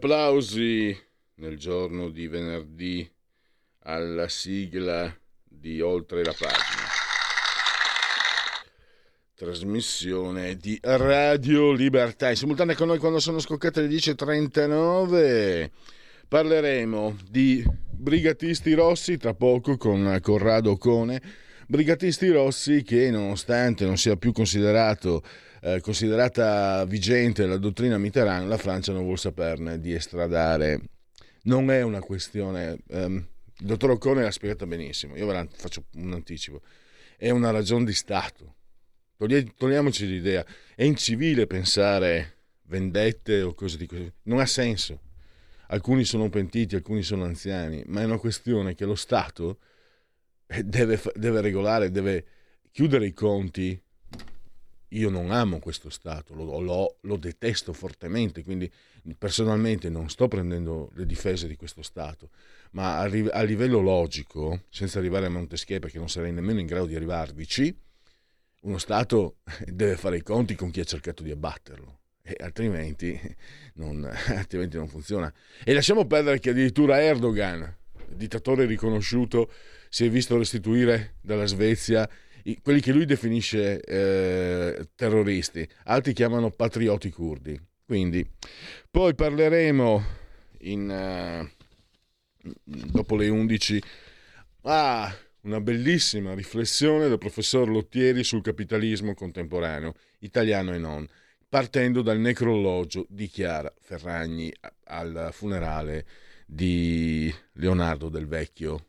Applausi nel giorno di venerdì alla sigla di Oltre la pagina. Trasmissione di Radio Libertà. In simultanea con noi quando sono scoccate le 10.39 parleremo di Brigatisti Rossi tra poco con Corrado Cone. Brigatisti Rossi che nonostante non sia più considerato eh, considerata vigente la dottrina Mitterrand, la Francia non vuole saperne di estradare. Non è una questione. Ehm, il dottor Ocone l'ha spiegata benissimo. Io ve la faccio un anticipo. È una ragione di Stato. Togli- togliamoci l'idea. È incivile pensare vendette o cose di questo. Non ha senso. Alcuni sono pentiti, alcuni sono anziani, ma è una questione che lo Stato eh, deve, deve regolare, deve chiudere i conti io non amo questo Stato, lo, lo, lo, detesto fortemente, quindi personalmente non sto prendendo le difese di questo Stato, ma a, a livello logico, senza arrivare a Montesquieu perché non sarei nemmeno in grado di arrivarvici, uno Stato deve fare i conti con chi ha cercato di abbatterlo. Altrimenti non, altrimenti non funziona. E lasciamo perdere che addirittura Erdogan, dittatore riconosciuto, si è visto restituire dalla Svezia quelli che lui definisce eh, terroristi, altri chiamano patrioti curdi. Quindi, poi parleremo in, uh, dopo le 11. Ah, una bellissima riflessione del professor Lottieri sul capitalismo contemporaneo, italiano e non, partendo dal necrologio di Chiara Ferragni al funerale di Leonardo del Vecchio.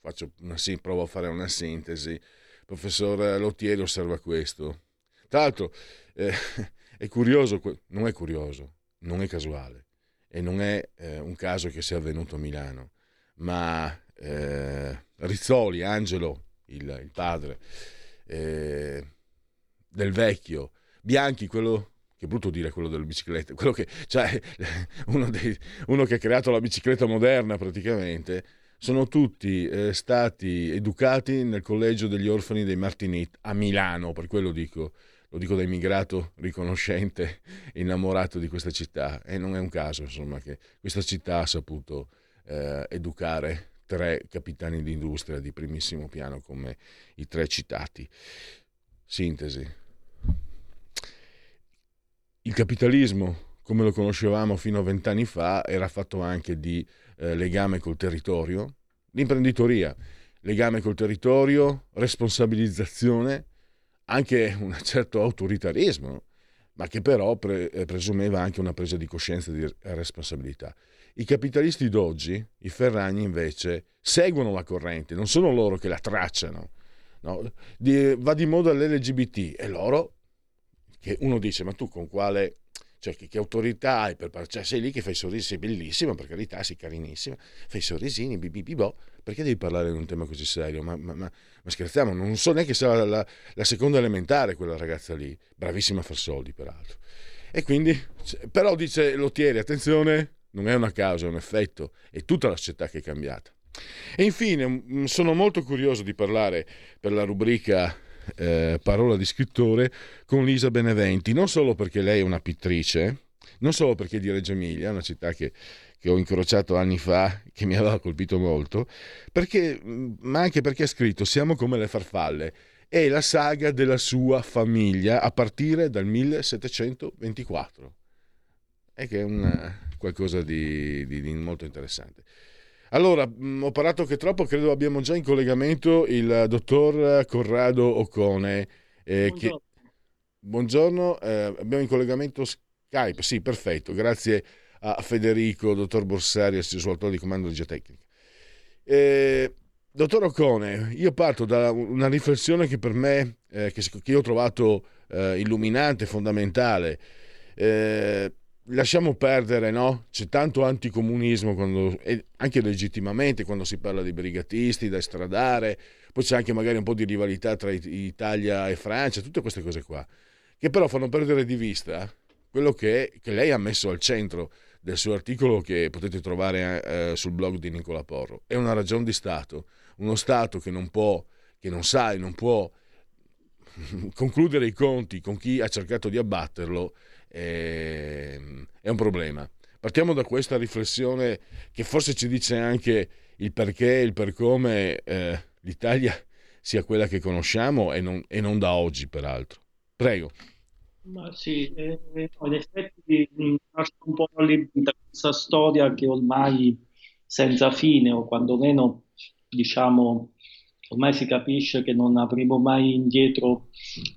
Faccio una, sì, provo a fare una sintesi professor Lottieri osserva questo. Tra l'altro eh, è curioso, non è curioso, non è casuale e non è eh, un caso che sia avvenuto a Milano, ma eh, Rizzoli, Angelo, il, il padre eh, del vecchio, Bianchi, quello che brutto dire quello delle biciclette, quello che, cioè, uno, dei, uno che ha creato la bicicletta moderna praticamente, sono tutti eh, stati educati nel collegio degli orfani dei Martinit a Milano, per quello dico, lo dico da immigrato riconoscente, innamorato di questa città e non è un caso insomma che questa città ha saputo eh, educare tre capitani di industria di primissimo piano come i tre citati. Sintesi. Il capitalismo, come lo conoscevamo fino a vent'anni fa, era fatto anche di eh, legame col territorio, l'imprenditoria, legame col territorio, responsabilizzazione, anche un certo autoritarismo, ma che però pre- eh, presumeva anche una presa di coscienza di responsabilità. I capitalisti d'oggi, i Ferragni invece, seguono la corrente, non sono loro che la tracciano. No? Di, va di moda l'LGBT e loro, che uno dice, ma tu con quale cioè che, che, autorità hai per parlare? Cioè, sei lì che fai sorrisi, sei bellissima, per carità, sei carinissima, fai sorrisini, bibibibo, perché devi parlare di un tema così serio? Ma, ma, ma, ma scherziamo, non so neanche se la, la, la, seconda elementare quella ragazza lì, bravissima a far soldi peraltro. E quindi, però dice Lottieri, attenzione, non è una causa, è un effetto, è tutta la società che è cambiata. E infine, sono molto curioso di parlare per la rubrica eh, parola di scrittore con Lisa Beneventi, non solo perché lei è una pittrice, non solo perché è di Reggio Emilia, una città che, che ho incrociato anni fa, che mi aveva colpito molto, perché, ma anche perché ha scritto Siamo come le farfalle. È la saga della sua famiglia a partire dal 1724. E che è una, qualcosa di, di, di molto interessante. Allora, mh, mm, ho parlato che troppo, credo abbiamo già in collegamento il dottor Corrado Ocone. Eh, Buongiorno, che... Buongiorno eh, abbiamo in collegamento Skype, sì, perfetto, grazie a Federico, dottor Borsari, suo autore di comando di Geotecnica. Eh, dottor Ocone, io parto da una riflessione che per me, eh, che, che, io ho trovato eh, illuminante, fondamentale. Eh, lasciamo perdere, no? C'è tanto anticomunismo, quando, anche legittimamente, quando si parla di brigatisti da estradare, poi c'è anche magari un po' di rivalità tra Italia e Francia, tutte queste cose qua, che però fanno perdere di vista quello che, che lei ha messo al centro del suo articolo che potete trovare eh, sul blog di Nicola Porro. È una ragione di Stato, uno Stato che non può, che non sa e non può concludere i conti con chi ha cercato di abbatterlo è, è un problema. Partiamo da questa riflessione che forse ci dice anche il perché e il per come eh, l'Italia sia quella che conosciamo e non, e non da oggi, peraltro. Prego. Ma sì, eh, in effetti lascio un po' allibita questa storia che ormai senza fine o quantomeno diciamo ormai si capisce che non avremo mai indietro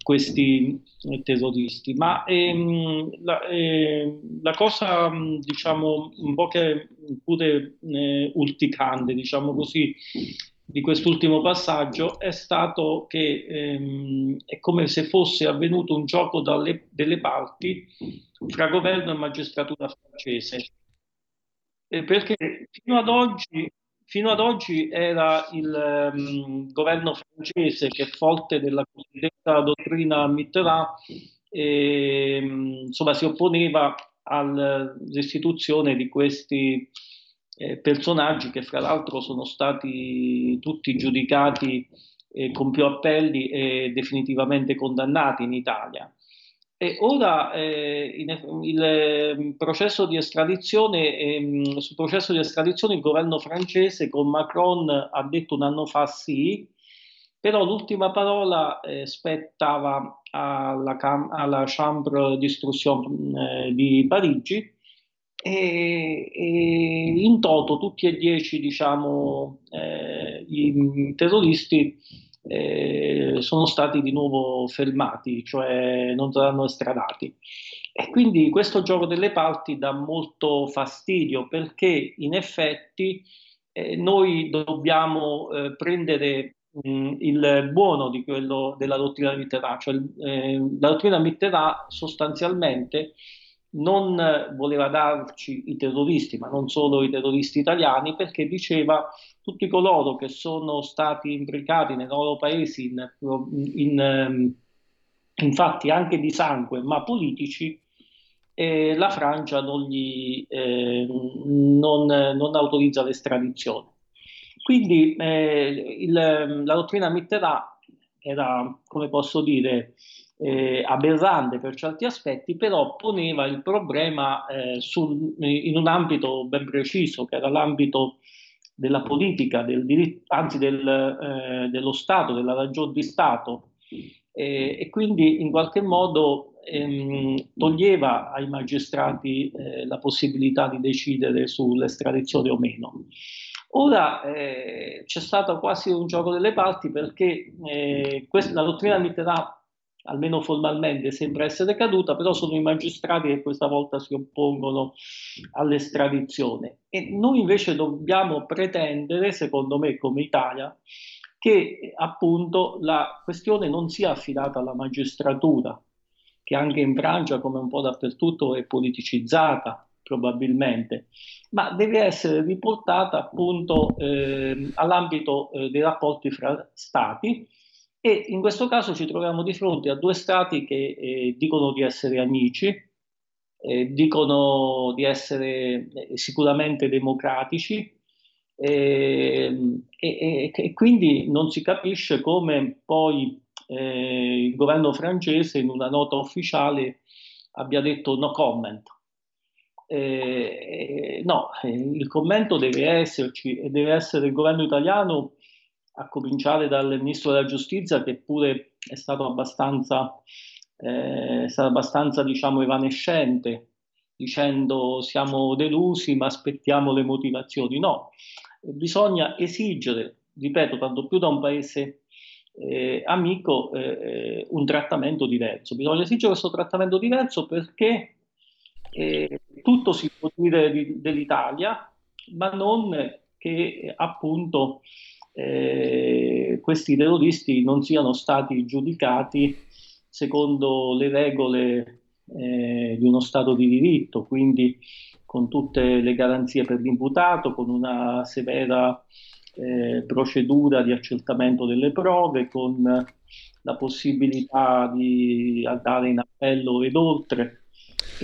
questi terroristi. Ma ehm, la, eh, la, cosa, diciamo, un po' che pure eh, urticante, diciamo così, di quest'ultimo passaggio è stato che ehm, è come se fosse avvenuto un gioco dalle, delle parti fra governo e magistratura francese. Eh, perché fino ad oggi Fino ad oggi era il um, governo francese che, forte della cosiddetta dottrina Mitterrand, e, um, insomma, si opponeva all'istituzione di questi eh, personaggi che, fra l'altro, sono stati tutti giudicati eh, con più appelli e definitivamente condannati in Italia. E ora eh, in, il ehm, processo di estradizione, ehm, sul processo di estradizione il governo francese con Macron ha detto un anno fa sì, però l'ultima parola eh, spettava alla, cam- alla Chambre d'instruction eh, di Parigi e, e, in toto tutti e dieci diciamo, eh, i terroristi eh, sono stati di nuovo fermati, cioè non saranno estradati. E quindi questo gioco delle parti dà molto fastidio perché in effetti eh, noi dobbiamo eh, prendere mh, il buono di quello della dottrina Mitterrand, cioè eh, la dottrina Mitterrand sostanzialmente non voleva darci i terroristi, ma non solo i terroristi italiani, perché diceva tutti coloro che sono stati imbricati nei loro paesi in, in, ehm, in fatti anche di sangue, ma politici, eh, la Francia non, gli, eh, non, non autorizza l'estradizione. Quindi eh, il, la dottrina Mitterrand era, come posso dire, eh, aberrante per certi aspetti, però poneva il problema eh, sul, in un ambito ben preciso, che era l'ambito della politica, del diritto, anzi del, eh, dello Stato, della ragione di Stato, e quindi in qualche modo ehm, toglieva ai magistrati eh, la possibilità di decidere sull'estradizione o meno. Ora eh, c'è stato quasi un gioco delle parti perché eh, questa, la dottrina almeno formalmente sembra essere caduta, però sono i magistrati che questa volta si oppongono all'estradizione. E noi invece dobbiamo pretendere, secondo me come Italia, che appunto la questione non sia affidata alla magistratura, che anche in Francia, come un po' dappertutto, è politicizzata probabilmente, ma deve essere riportata appunto eh, all'ambito eh, dei rapporti fra stati e in questo caso ci troviamo di fronte a due stati che eh, dicono di essere amici, eh, dicono di essere eh, sicuramente democratici ehm, e, e, quindi non si capisce come poi eh, il governo francese in una nota ufficiale abbia detto no comment. Eh, no, eh, il commento deve esserci e deve essere il governo italiano a cominciare dal ministro della giustizia che pure è stato abbastanza, eh, è stato abbastanza diciamo, evanescente, dicendo siamo delusi ma aspettiamo le motivazioni. No, bisogna esigere, ripeto, tanto più da un paese eh, amico, eh, un trattamento diverso. Bisogna esigere questo trattamento diverso perché eh, tutto si può dire di, dell'Italia, ma non che che appunto eh, questi terroristi non siano stati giudicati secondo le regole eh, di uno Stato di diritto, quindi con tutte le garanzie per l'imputato, con una severa eh, procedura di accertamento delle prove, con la possibilità di andare in appello ed oltre.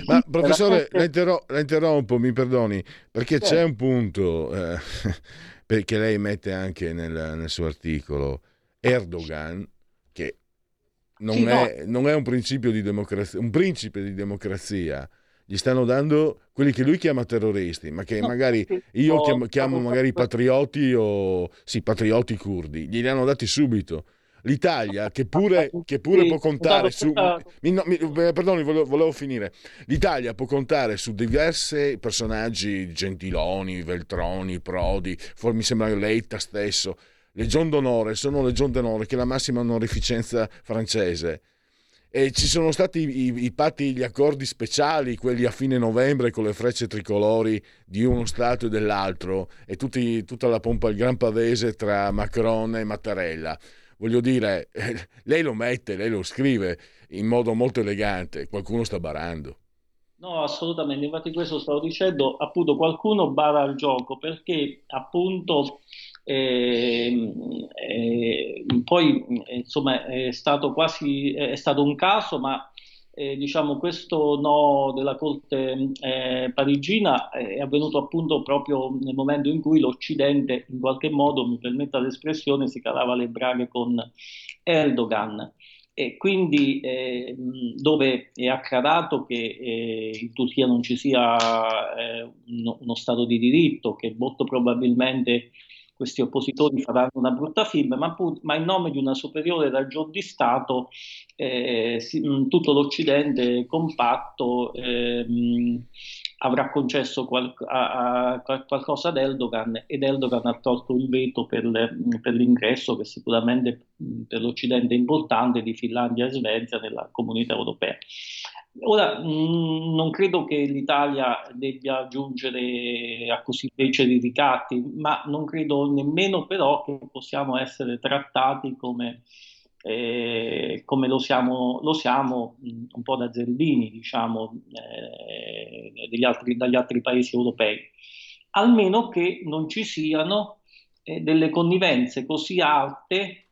Ma professore, la, interro- la, interrompo, mi perdoni, perché c'è un punto eh, che lei mette anche nel, nel suo articolo. Erdogan, che non, sì, è, no. non è un principio di democrazia, un principe di democrazia, gli stanno dando quelli che lui chiama terroristi, ma che magari io chiamo, chiamo magari patrioti o sì, patrioti curdi, glieli hanno dati subito. L'Italia, che pure, che pure può contare su. Mi, no, mi, eh, perdoni, volevo, volevo, finire. L'Italia può contare su diversi personaggi, Gentiloni, Veltroni, Prodi, mi sembra Letta stesso. Legion d'onore, sono Legion d'onore, che è la massima onorificenza francese e ci sono stati i, i, patti, gli accordi speciali, quelli a fine novembre con le frecce tricolori di uno Stato e dell'altro, e tutti, tutta la pompa, il gran pavese tra Macron e Mattarella. Voglio dire, lei lo mette, lei lo scrive in modo molto elegante, qualcuno sta barando. No, assolutamente, infatti questo stavo dicendo, appunto qualcuno bara il gioco perché appunto e, e, poi insomma è stato quasi è stato un caso, ma eh, diciamo questo no della corte eh, parigina è avvenuto appunto proprio nel momento in cui l'Occidente in qualche modo, mi permetta l'espressione, si calava le braghe con Erdogan. E quindi eh, dove è acclarato che eh, in Turchia non ci sia eh, uno, uno, Stato di diritto, che molto probabilmente questi oppositori faranno una brutta firma, ma, ma in nome di una superiore ragione di Stato eh, si, tutto l'Occidente compatto eh, avrà concesso qual, a, a, qualcosa ad Erdogan ed Erdogan ha tolto il veto per, le, per l'ingresso che sicuramente per l'Occidente è importante di Finlandia e Svezia nella comunità europea. Ora, mh, mm, non credo che l'Italia debba giungere a così beceri ricatti, ma non credo nemmeno però che possiamo essere trattati come, eh, come lo siamo, lo siamo mh, mm, un po' da zerbini, diciamo, eh, altri, dagli altri paesi europei, almeno che non ci siano eh, delle connivenze così alte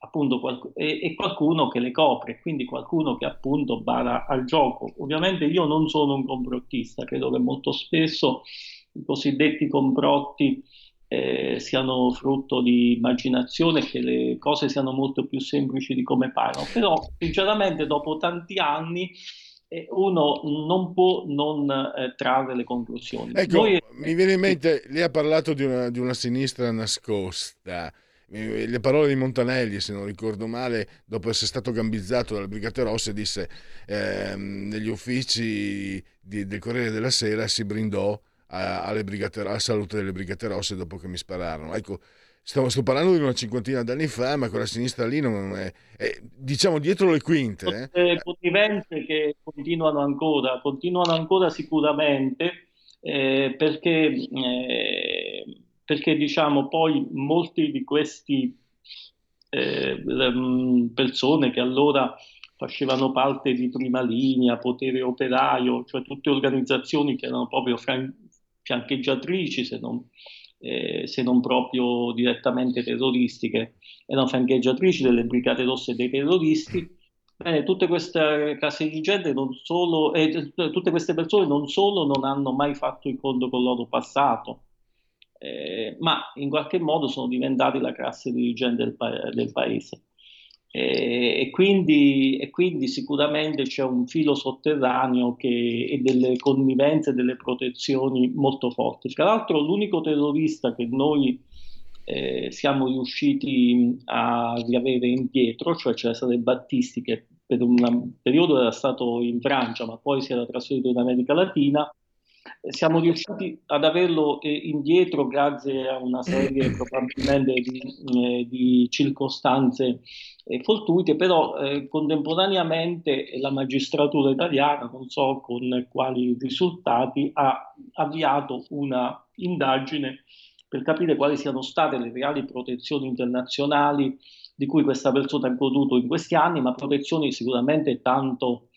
appunto qualc- e, e, qualcuno che le copre, quindi qualcuno che appunto bara al gioco. Ovviamente io non sono un complottista, credo che molto spesso i cosiddetti complotti eh, siano frutto di immaginazione che le cose siano molto più semplici di come parlano, però sinceramente dopo tanti anni eh, uno non può non eh, trarre le conclusioni. Ecco, Noi... mi viene in mente, lei ha parlato di una, di una sinistra nascosta le parole di Montanelli, se non ricordo male, dopo essere stato gambizzato dalle Brigate Rosse, disse eh, negli uffici di, del Corriere della Sera si brindò a, alle brigate, alla salute delle Brigate Rosse dopo che mi spararono. Ecco, sto, sto parlando di una cinquantina d'anni fa, ma quella sinistra lì non è, è diciamo dietro le quinte. Eh. Connivenze che continuano ancora, continuano ancora sicuramente eh, perché eh, perché diciamo poi molti di questi eh, persone che allora facevano parte di prima linea, potere operaio, cioè tutte organizzazioni che erano proprio fran- fiancheggiatrici, se non, eh, se non, proprio direttamente terroristiche, erano fiancheggiatrici delle brigate rosse dei terroristi. Bene, tutte queste case di gente non solo, eh, tutte queste persone non solo non hanno mai fatto il conto con il loro passato, eh, ma in qualche modo sono diventati la classe dirigente del, pa- del paese. Eh, e, quindi, e, quindi, sicuramente c'è un filo sotterraneo che, e delle connivenze, delle protezioni molto forti. Tra l'altro l'unico terrorista che noi eh, siamo riusciti a riavere indietro, cioè Cesare Battisti, che per un periodo era stato in Francia, ma poi si era trasferito in America Latina, siamo riusciti ad averlo eh, indietro grazie a una serie probabilmente di, eh, di circostanze eh, fortuite, però eh, contemporaneamente la magistratura italiana, non so con quali risultati, ha avviato una indagine per capire quali siano state le reali protezioni internazionali di cui questa persona ha goduto in questi anni, ma protezioni sicuramente tanto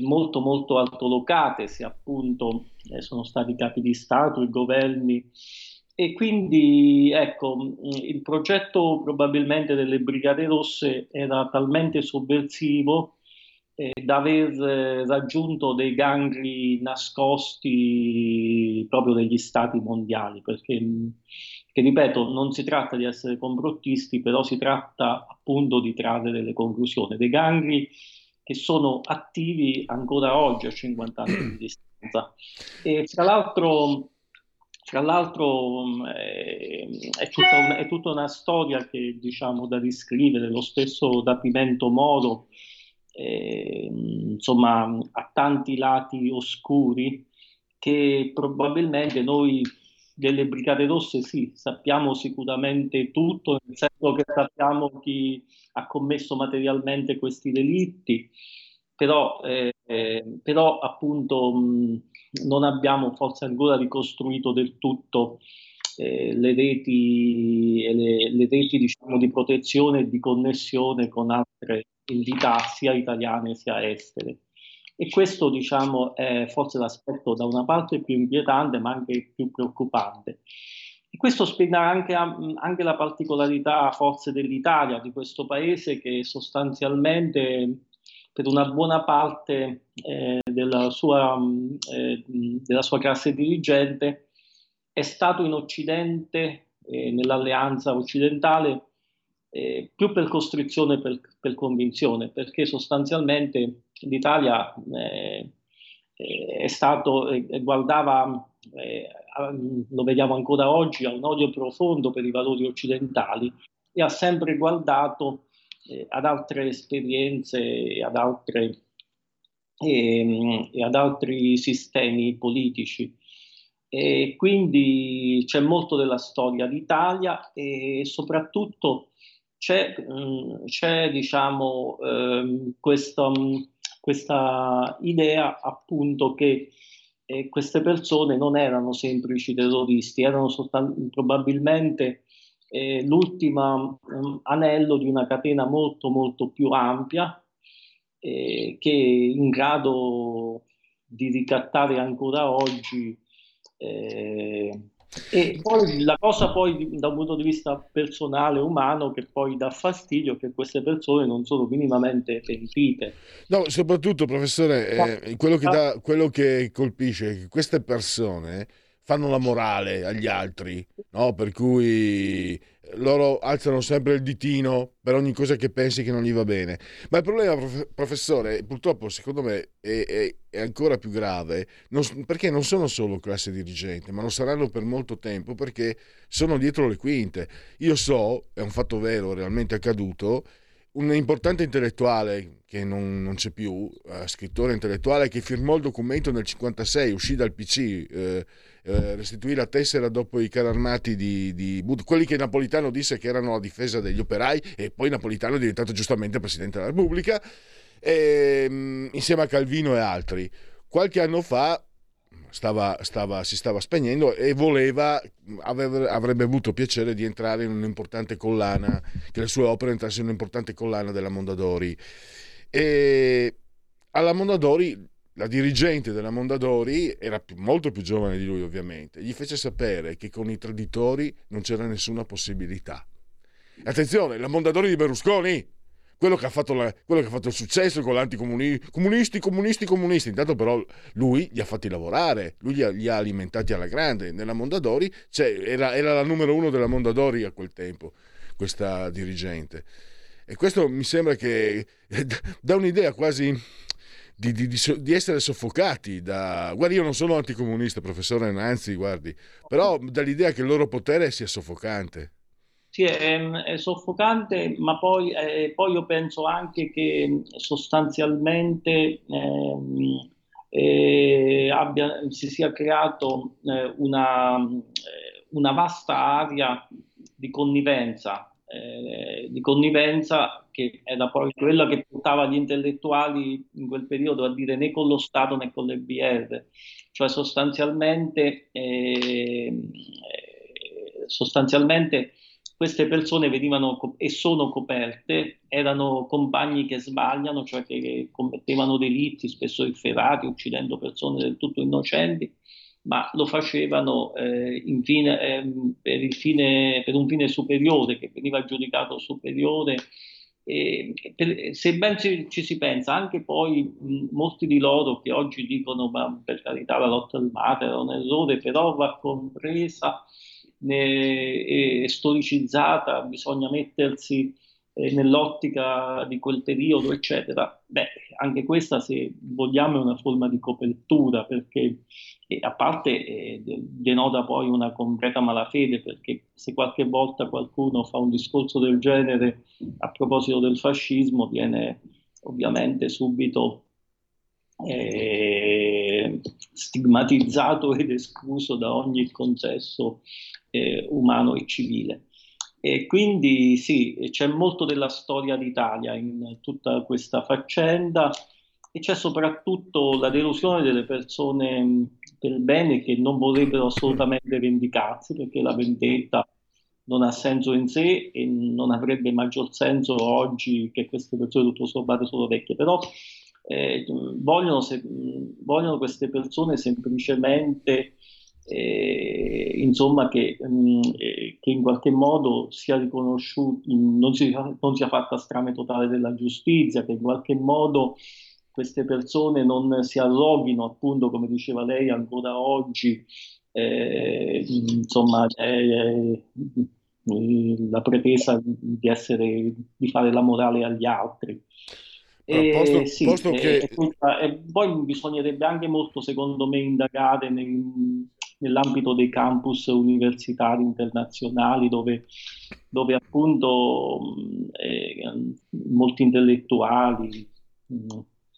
molto molto altolocate, se appunto eh, sono stati capi di Stato, i governi. E quindi ecco, il progetto probabilmente delle Brigate Rosse era talmente sovversivo eh, da aver eh, raggiunto dei gangli nascosti proprio degli stati mondiali, perché, che, ripeto, non si tratta di essere complottisti, però si tratta appunto di trarre delle conclusioni. Dei gangli che sono attivi ancora oggi a 50 anni di distanza. E tra l'altro, tra l'altro eh, è, tutta un, è, tutta una storia che diciamo da riscrivere, lo stesso rapimento Moro, eh, insomma, ha tanti lati oscuri che probabilmente noi delle Brigate Rosse sì, sappiamo sicuramente tutto, nel senso che sappiamo chi ha commesso materialmente questi delitti, però, eh, però appunto mh, non abbiamo forse ancora ricostruito del tutto eh, le reti, le, le reti diciamo, di protezione e di connessione con altre entità sia italiane sia estere. E questo, diciamo, è forse l'aspetto da una parte più inquietante, ma anche più preoccupante. E questo spiega anche, anche la particolarità forse dell'Italia, di questo paese che sostanzialmente per una buona parte eh, della, sua, eh, della, sua, classe dirigente è stato in Occidente, eh, nell'alleanza occidentale, eh, più per costrizione per, per, convinzione, perché sostanzialmente l'Italia eh, eh, è stato, guardava, lo vediamo ancora oggi, ha un odio profondo per i valori occidentali e ha sempre guardato ad altre esperienze, ad altre, e, e ad altri sistemi politici. E quindi c'è molto della storia d'Italia e soprattutto c'è, mh, c'è diciamo, ehm, questa, questa, idea appunto che eh, queste persone non erano semplici terroristi, erano soltanto, probabilmente eh, l'ultimo um, anello di una catena molto molto più ampia eh, che è in grado di ricattare ancora oggi eh, e poi la cosa poi da un punto di vista personale, umano, che poi dà fastidio è che queste persone non sono minimamente pentite. No, soprattutto professore, eh, quello, che dà, quello che colpisce è che queste persone fanno la morale agli altri, no? per cui loro alzano sempre il ditino per ogni cosa che pensi che non gli va bene. Ma il problema, professore, purtroppo secondo me è, è, è ancora più grave, non, perché non sono solo classe dirigente, ma lo saranno per molto tempo perché sono dietro le quinte. Io so, è un fatto vero, realmente accaduto, un importante intellettuale che non, non c'è più, uh, scrittore intellettuale che firmò il documento nel 1956, uscì dal PC, eh, eh, restituì la tessera dopo i carri armati di, di Bud, quelli che Napolitano disse che erano a difesa degli operai e poi Napolitano è diventato giustamente Presidente della Repubblica, e, ehm, insieme a Calvino e altri. Qualche anno fa stava, stava, si stava spegnendo e voleva, avrebbe, avuto piacere di entrare in un'importante collana, che le sue opere entrassero in un'importante collana della Mondadori. E alla Mondadori, la dirigente della Mondadori era più, molto più giovane di lui ovviamente, gli fece sapere che con i traditori non c'era nessuna possibilità. Attenzione, la Mondadori di Berlusconi quello che ha fatto, la, che ha fatto il successo con l'anticomunisti, comunisti, comunisti, comunisti. Intanto però lui li ha fatti lavorare, lui li ha, li ha alimentati alla grande. Nella Mondadori cioè, era, era la numero uno della Mondadori a quel tempo, questa dirigente. E questo mi sembra che dà un'idea quasi di, di, di, essere soffocati da... Guardi, io non sono anticomunista, professore Nanzi, guardi, però dall'idea che il loro potere sia soffocante. Sì, è, è soffocante, ma poi, eh, poi, io penso anche che sostanzialmente ehm, eh, abbia, si sia creato eh, una, eh, una, vasta area di connivenza, eh, di connivenza che era poi quella che portava gli intellettuali in quel periodo a dire né con lo Stato né con le BR, cioè sostanzialmente ehm, sostanzialmente queste persone venivano e sono coperte, erano compagni che sbagliano, cioè che commettevano delitti, spesso efferati, uccidendo persone del tutto innocenti, ma lo facevano eh, fine, eh, per, fine, per, un fine superiore, che veniva giudicato superiore. Per, se ben ci, ci, si pensa, anche poi mh, molti di loro che oggi dicono, ma per carità la lotta al mare era un errore, però va compresa e storicizzata, bisogna mettersi eh, nell'ottica di quel periodo, eccetera. Beh, anche questa, se vogliamo, è una forma di copertura, perché a parte eh, denota poi una completa malafede, perché se qualche volta qualcuno fa un discorso del genere a proposito del fascismo, viene ovviamente subito eh, stigmatizzato ed escluso da ogni consesso eh, umano e civile. E quindi sì, c'è molto della storia d'Italia in tutta questa faccenda e c'è soprattutto la delusione delle persone per bene che non vorrebbero assolutamente vendicarsi perché la vendetta non ha senso in sé e non avrebbe maggior senso oggi che queste persone tutto sommato sono vecchie, però eh, vogliono, se, vogliono, queste persone semplicemente eh, insomma che, mh, mm, eh, che, in qualche modo sia riconosciuto, non, si, non sia fatta strame totale della giustizia, che in qualche modo queste persone non si arroghino, appunto, come diceva lei, ancora oggi, eh, insomma, eh, la pretesa di, essere, di fare la morale agli altri. E, posto, sì, posto che... e, e, poi bisognerebbe anche molto, secondo me, indagare nel, nell'ambito dei campus universitari internazionali dove, dove appunto eh, molti intellettuali,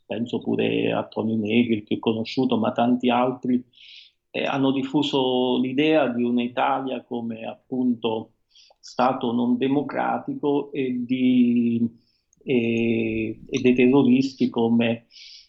penso pure a Tony Negri, è conosciuto, ma tanti altri, eh, hanno diffuso l'idea di un'Italia come appunto Stato non democratico e, di, e, e dei terroristi come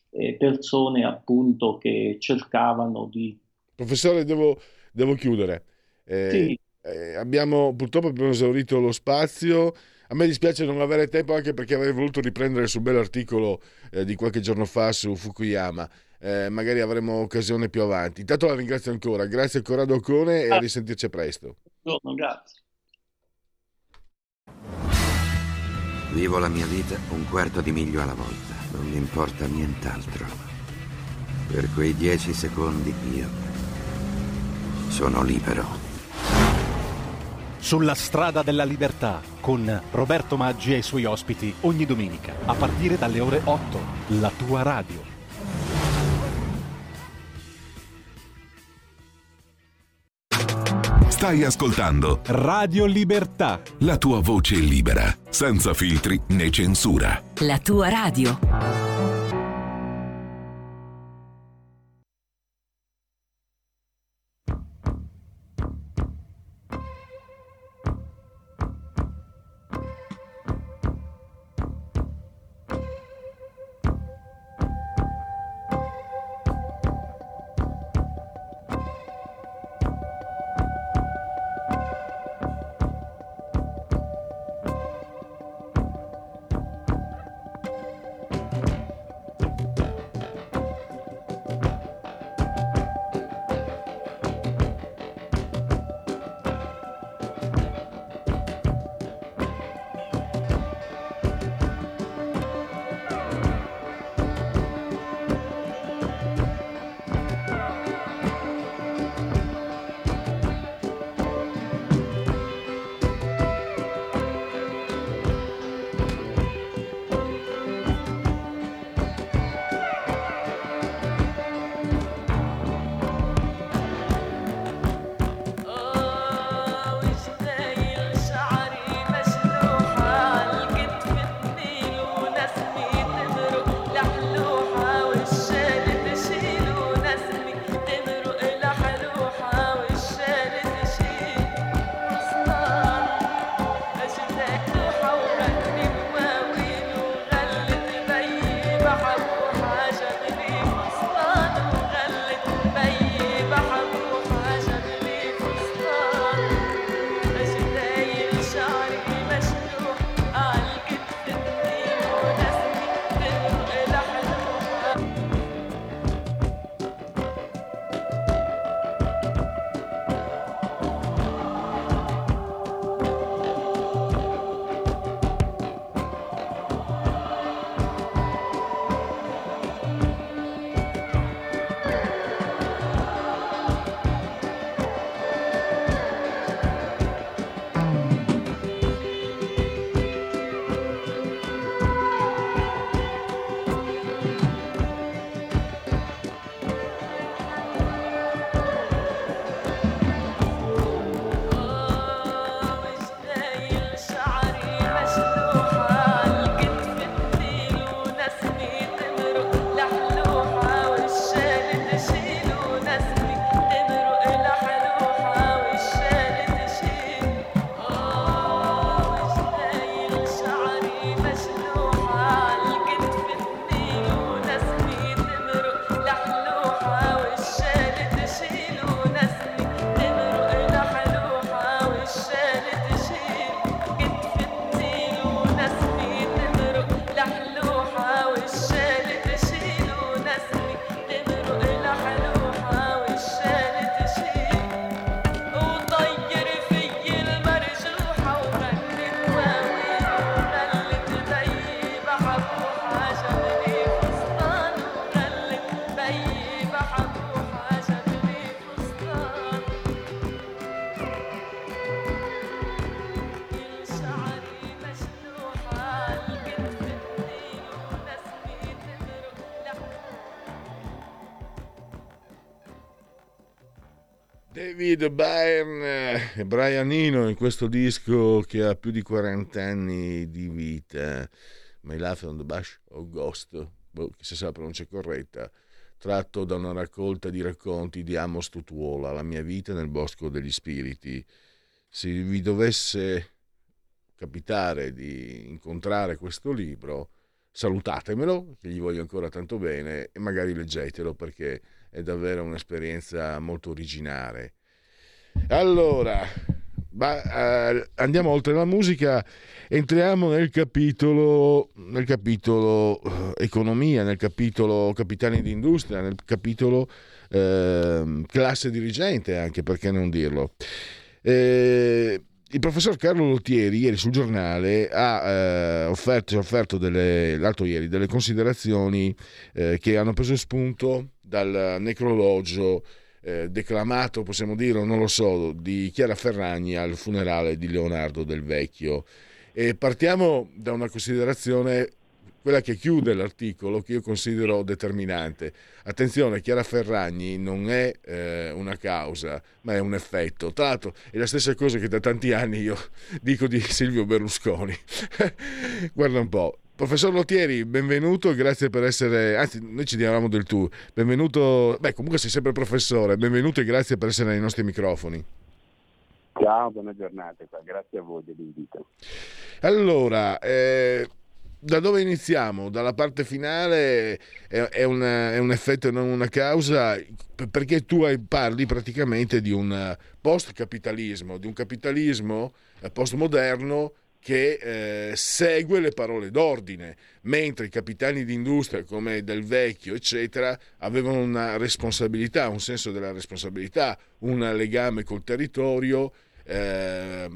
eh, persone appunto che cercavano di Professore, devo, devo chiudere. Eh, sì. eh, abbiamo, purtroppo abbiamo esaurito lo spazio. A me dispiace non avere tempo anche perché avrei voluto riprendere sul bell'articolo eh, di qualche giorno fa su Fukuyama. Eh, magari avremo occasione più avanti. Intanto la ringrazio ancora. Grazie Corrado Cone e a risentirci presto. Buongiorno, grazie. Vivo la mia vita un quarto di miglio alla volta. Non mi importa nient'altro. Per quei dieci secondi io sono libero. Sulla strada della libertà con Roberto Maggi e i suoi ospiti ogni domenica a partire dalle ore 8. La tua radio. Stai ascoltando Radio Libertà. La tua voce libera, senza filtri né censura. La tua radio. David Byrne e Brian Eno in questo disco che ha più di 40 anni di vita. My Life on the Bush of Ghost, boh, chissà se la pronuncia corretta, tratto da una raccolta di racconti di Amos Tutuola, La mia vita nel bosco degli spiriti. Se vi dovesse capitare di incontrare questo libro, salutatemelo, che gli voglio ancora tanto bene, e magari leggetelo perché è davvero un'esperienza molto originale. Allora, ma, eh, andiamo oltre la musica, entriamo nel capitolo, nel capitolo eh, economia, nel capitolo capitani di industria, nel capitolo eh, classe dirigente, anche perché non dirlo. Eh, il professor Carlo Lottieri ieri sul giornale ha eh, offerto, offerto delle, l'altro ieri delle considerazioni eh, che hanno preso spunto dal necrologio eh, declamato, possiamo dire, non lo so, di Chiara Ferragni al funerale di Leonardo del Vecchio. E partiamo da una considerazione quella che chiude l'articolo, che io considero determinante. Attenzione, Chiara Ferragni non è eh, una causa, ma è un effetto. Tra l'altro è la stessa cosa che da tanti anni io dico di Silvio Berlusconi. Guarda un po'. Professor Lottieri, benvenuto, grazie per essere, anzi noi ci diamo del tu, benvenuto, beh comunque sei sempre professore, benvenuto e grazie per essere nei nostri microfoni. Ciao, buona giornata, grazie a voi dell'invito. Allora, eh, da dove iniziamo? Dalla parte finale è, è, una, è, un effetto e non una causa, perché tu parli praticamente di un post-capitalismo, di un capitalismo eh, postmoderno che eh, segue le parole d'ordine, mentre i capitani di industria come Del Vecchio, eccetera, avevano una responsabilità, un senso della responsabilità, un legame col territorio. Eh,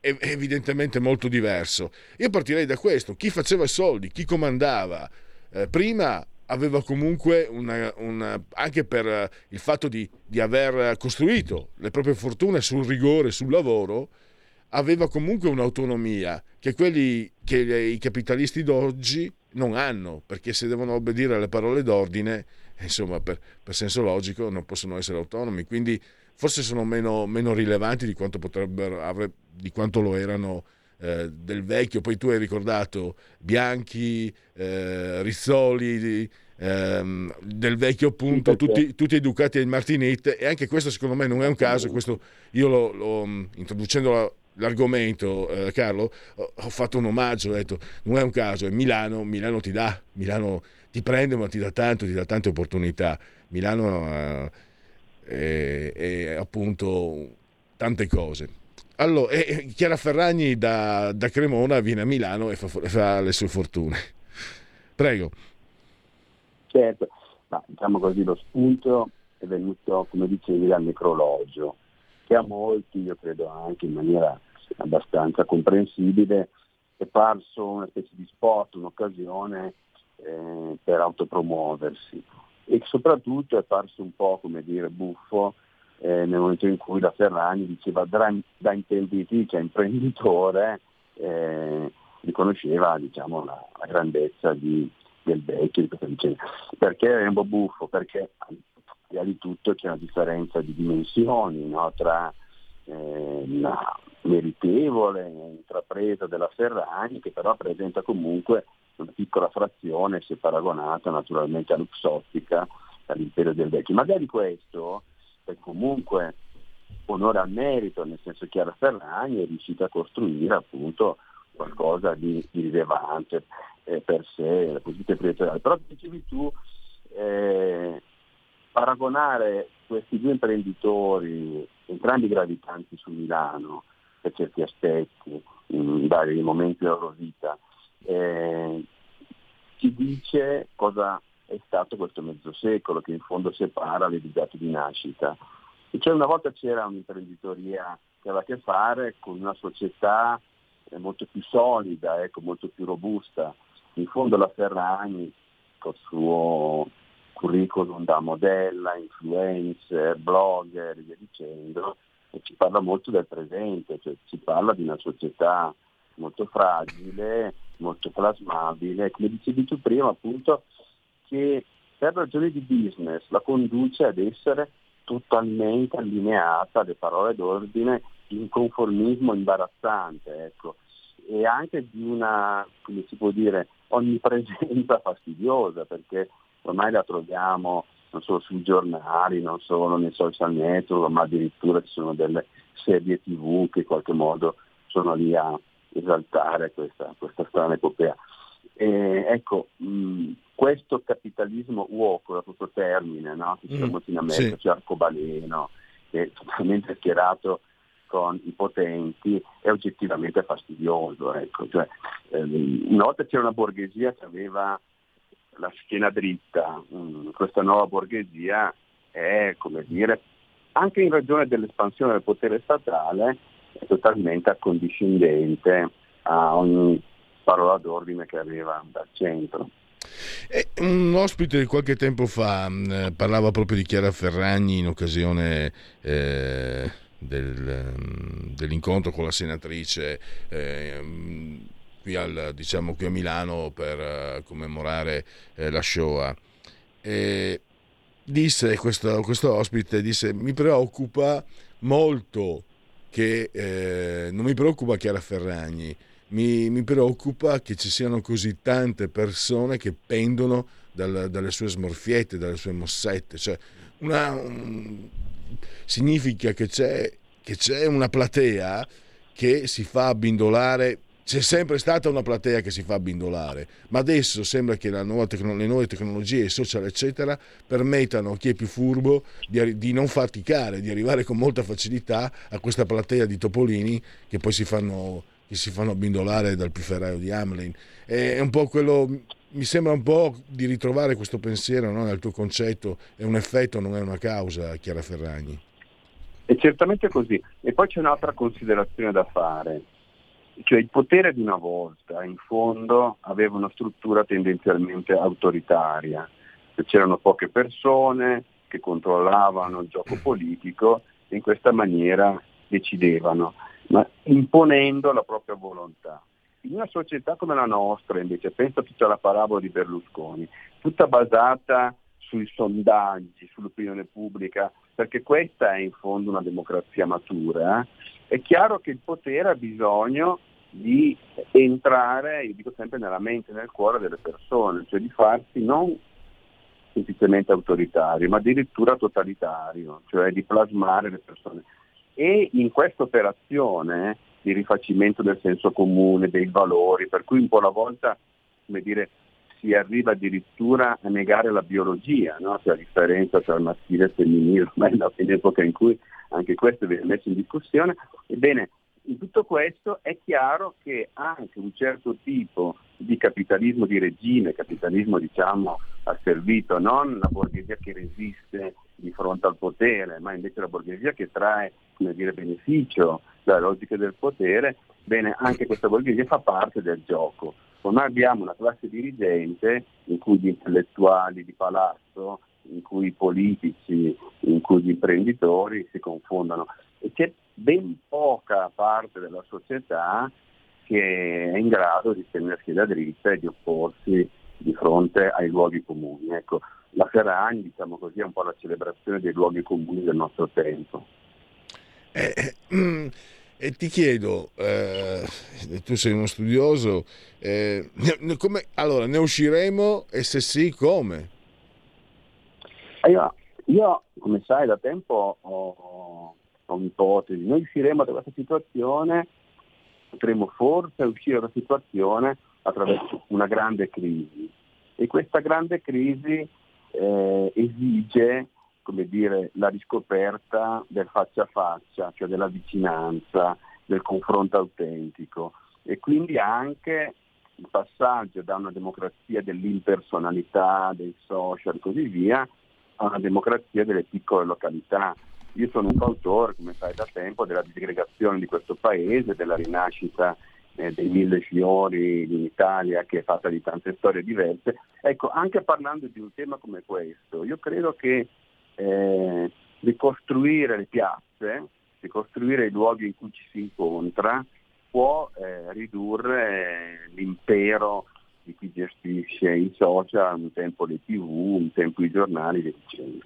evidentemente molto diverso. Io partirei da questo, chi faceva i soldi, chi comandava, eh, prima aveva comunque una, una, anche per il fatto di, di, aver costruito le proprie fortune sul rigore, sul lavoro, aveva comunque un'autonomia che quelli che i capitalisti d'oggi non hanno, perché se devono obbedire alle parole d'ordine, insomma, per, per senso logico non possono essere autonomi. Quindi forse sono meno, meno rilevanti di quanto potrebbero aver, di quanto lo erano eh, del vecchio. Poi tu hai ricordato Bianchi, eh, Rizzoli, ehm, del vecchio appunto, tutti, tutti, educati ai Martinette e anche questo secondo me non è un caso, questo io lo, lo introducendo l'argomento, eh, Carlo, ho fatto un omaggio, ho detto, non è un caso, è Milano, Milano ti dà, Milano ti prende ma ti dà tanto, ti dà tante opportunità. Milano eh, e appunto tante cose. Allora, e Chiara Ferragni da, da, Cremona viene a Milano e fa, fa, le sue fortune. Prego. Certo, ma diciamo così lo spunto è venuto, come dicevi, dal necrologio, che a molti, io credo anche in maniera abbastanza comprensibile, è parso una specie di sport, un'occasione eh, per autopromuoversi e soprattutto è parso un po' come dire buffo eh, nel momento in cui la Ferragni diceva da, da imprenditrice a imprenditore eh, riconosceva diciamo, la, la, grandezza di, del vecchio. Perché è un po' buffo? Perché prima di tutto c'è una differenza di dimensioni no? tra eh, meritevole intrapresa della Ferragni che però presenta comunque una piccola frazione se paragonata naturalmente a Luxottica, all'imperio del vecchio. Magari questo è comunque onore al merito, nel senso che Chiara Ferragni è riuscita a costruire appunto qualcosa di, di rilevante eh, per sé, la politica imprenditoriale. Però dicevi tu, eh, paragonare questi due imprenditori, entrambi gravitanti su Milano, per certi aspetti, in vari momenti della loro vita, eh, ci dice cosa è stato questo mezzo secolo che in fondo separa le date di nascita. Cioè una volta c'era un'imprenditoria che aveva a che fare con una società eh, molto più solida, ecco, molto più robusta. In fondo la Ferragni, col suo curriculum da modella, influencer, blogger e via dicendo, ci parla molto del presente, cioè ci parla di una società molto fragile, molto plasmabile, come dicevi tu prima appunto, che per ragioni di business la conduce ad essere totalmente allineata alle parole d'ordine di un conformismo imbarazzante, ecco, e anche di una, come si può dire, onnipresenza fastidiosa, perché ormai la troviamo non solo sui giornali, non solo nei social network, ma addirittura ci sono delle serie tv che in qualche modo sono lì a esaltare questa, questa strana epopea. E, ecco, mh, questo capitalismo uoco, da tutto termine, no? che c'è mm, in America, sì. c'è Arcobaleno, che è totalmente schierato con i potenti, è oggettivamente fastidioso. Ecco. Cioè, ehm, una volta c'era una borghesia che aveva la schiena dritta, mh, questa nuova borghesia è, come dire, anche in ragione dell'espansione del potere statale, è totalmente accondiscendente a ogni parola d'ordine che arriva dal centro. E un ospite di qualche tempo fa mh, eh, parlava proprio di Chiara Ferragni in occasione eh, del, dell'incontro con la senatrice eh, qui, al, diciamo, qui, a Milano per uh, commemorare eh, la Shoah. E disse questo, questo ospite, disse mi preoccupa molto che eh, non mi preoccupa Chiara Ferragni, mi, mi, preoccupa che ci siano così tante persone che pendono dal, dalle sue smorfiette, dalle sue mossette. Cioè, una, un, significa che c'è, che c'è una platea che si fa abbindolare c'è sempre stata una platea che si fa bindolare, ma adesso sembra che tecno- le nuove tecnologie, social, eccetera, permettano a chi è più furbo di, di, non faticare, di arrivare con molta facilità a questa platea di topolini che poi si fanno, si fanno bindolare dal pifferaio di Hamlin. È un po' quello, mi sembra un po' di ritrovare questo pensiero no? nel tuo concetto, è un effetto, non è una causa, Chiara Ferragni. È certamente così. E poi c'è un'altra considerazione da fare cioè il potere di una volta in fondo aveva una struttura tendenzialmente autoritaria, c'erano poche persone che controllavano il gioco politico e in questa maniera decidevano, ma imponendo la propria volontà. In una società come la nostra invece, pensa tutta la parabola di Berlusconi, tutta basata sui sondaggi, sull'opinione pubblica, perché questa è in fondo una democrazia matura, eh? è chiaro che il potere ha bisogno di entrare, io dico sempre, nella mente e nel cuore delle persone, cioè di farsi non semplicemente autoritario, ma addirittura totalitario, cioè di plasmare le persone. E in questa operazione di rifacimento del senso comune, dei valori, per cui un po' alla volta come dire, si arriva addirittura a negare la biologia, no? cioè la differenza tra il maschile e il femminile, ormai è un'epoca in cui anche questo viene messo in discussione, ebbene in tutto questo è chiaro che anche un certo tipo di capitalismo di regime, capitalismo diciamo asservito, non la borghesia che resiste di fronte al potere, ma invece la borghesia che trae dire, beneficio dalle logiche del potere, bene, anche questa borghesia fa parte del gioco. Ormai abbiamo una classe dirigente in cui gli intellettuali di palazzo, in cui i politici, in cui gli imprenditori si confondono. E c'è ben poca parte della società che è in grado di tenersi da dritta e di opporsi di fronte ai luoghi comuni. Ecco, la Ferragni, diciamo così, è un po' la celebrazione dei luoghi comuni del nostro tempo. Eh, eh, e ti chiedo, eh, tu sei uno studioso, eh, come, allora ne usciremo e se sì come? Io, io come sai da tempo ho, un'ipotesi, noi usciremo da questa situazione, potremo forse uscire da questa situazione attraverso una grande crisi. E questa grande crisi eh, esige come dire, la riscoperta del faccia a faccia, cioè della vicinanza, del confronto autentico. E quindi anche il passaggio da una democrazia dell'impersonalità, dei social e così via, a una democrazia delle piccole località, io sono un fautore, come sai da tempo, della disgregazione di questo paese, della rinascita eh, dei mille fiori in Italia che è fatta di tante storie diverse. Ecco, anche parlando di un tema come questo, io credo che eh, ricostruire le piazze, ricostruire i luoghi in cui ci si incontra, può eh, ridurre l'impero di chi gestisce i social, un tempo le tv, un tempo i giornali e via dicendo.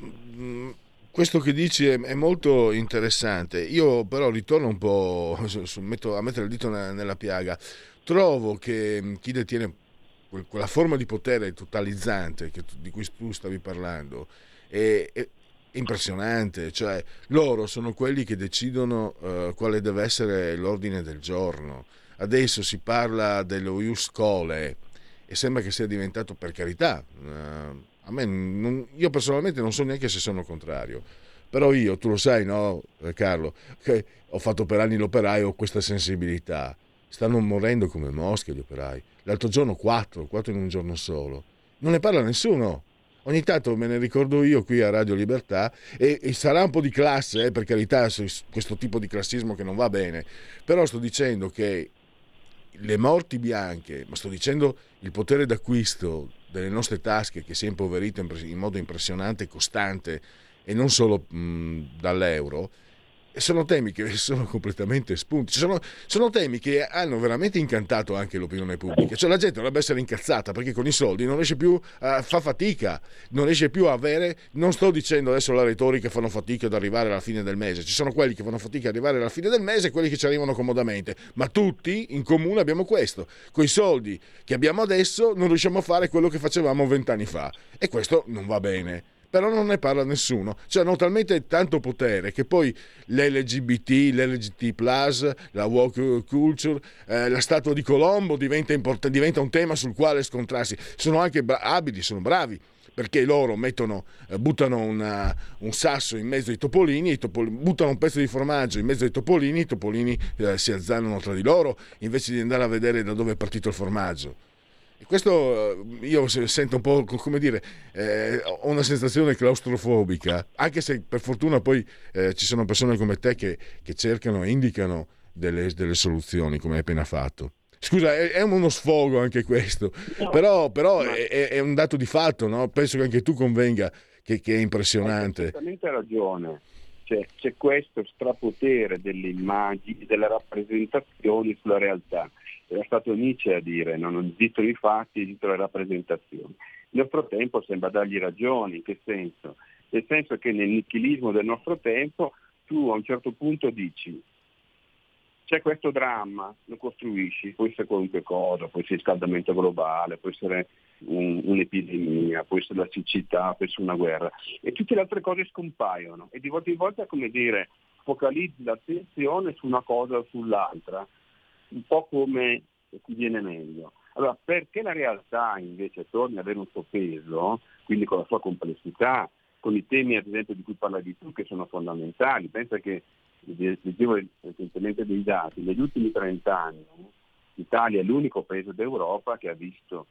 Eh, mm, questo che dici è, molto interessante. Io però ritorno un po' a mettere il dito nella, piaga. Trovo che mm, chi detiene quella forma di potere totalizzante di cui tu stavi parlando è, impressionante, cioè loro sono quelli che decidono uh, quale deve essere l'ordine del giorno. Adesso si parla dello Ius Cole e sembra che sia diventato per carità. A me non, io personalmente non so neanche se sono contrario. Però io, tu lo sai, no, eh, Carlo, che ho fatto per anni l'operaio, ho questa sensibilità. Stanno morendo come mosche gli operai. L'altro giorno quattro, quattro in un giorno solo. Non ne parla nessuno. Ogni tanto me ne ricordo io qui a Radio Libertà e, e sarà un po' di classe, eh, per carità, questo tipo di classismo che non va bene, però sto dicendo che le morti bianche, ma sto dicendo il potere d'acquisto delle nostre tasche che si è impoverito in modo impressionante e costante e non solo mh, dall'euro, sono temi che sono completamente spunti. Sono, sono, temi che hanno veramente incantato anche l'opinione pubblica. Cioè la gente dovrebbe essere incazzata perché con i soldi non riesce più a fa fatica, non riesce più a avere. Non sto dicendo adesso la retorica fanno fatica ad arrivare alla fine del mese. Ci sono quelli che fanno fatica ad arrivare alla fine del mese e quelli che ci arrivano comodamente. Ma tutti in comune abbiamo questo. Con i soldi che abbiamo adesso non riusciamo a fare quello che facevamo vent'anni fa. E questo non va bene però non ne parla nessuno. Cioè hanno talmente tanto potere che poi l'LGBT, l'LGT, la woke culture, eh, la statua di Colombo diventa, import- diventa, un tema sul quale scontrarsi. Sono anche bra- abili, sono bravi. Perché loro mettono, eh, buttano una, un sasso in mezzo ai topolini, topol- buttano un pezzo di formaggio in mezzo ai topolini, i topolini eh, si azzannano tra di loro invece di andare a vedere da dove è partito il formaggio questo eh, io sento un po', come dire, eh, ho una sensazione claustrofobica, anche se per fortuna poi eh, ci sono persone come te che, che cercano e indicano delle, delle, soluzioni, come hai appena fatto. Scusa, è, è uno sfogo anche questo, no, però, però ma... è, è, un dato di fatto, no? penso che anche tu convenga che, che è impressionante. Hai perfettamente ragione. C'è, c'è questo strapotere delle immagini, delle rappresentazioni sulla realtà era stato Nietzsche a dire non esistono i fatti, esistono le rappresentazioni. Il nostro tempo sembra dargli ragione, in che senso? Nel senso che nel nichilismo del nostro tempo tu a un certo punto dici c'è questo dramma, lo costruisci, può essere qualunque cosa, può essere il riscaldamento globale, può essere un, un'epidemia, può essere la siccità, può essere una guerra e tutte le altre cose scompaiono e di volta in volta come dire focalizzi l'attenzione su una cosa o sull'altra un po' come ti viene meglio. Allora, perché la realtà invece torni ad avere un suo peso, quindi con la sua complessità, con i temi ad esempio di cui parlavi tu che sono fondamentali, pensa che, leggevo recentemente dei dati, negli ultimi 30 anni l'Italia è l'unico paese d'Europa che ha visto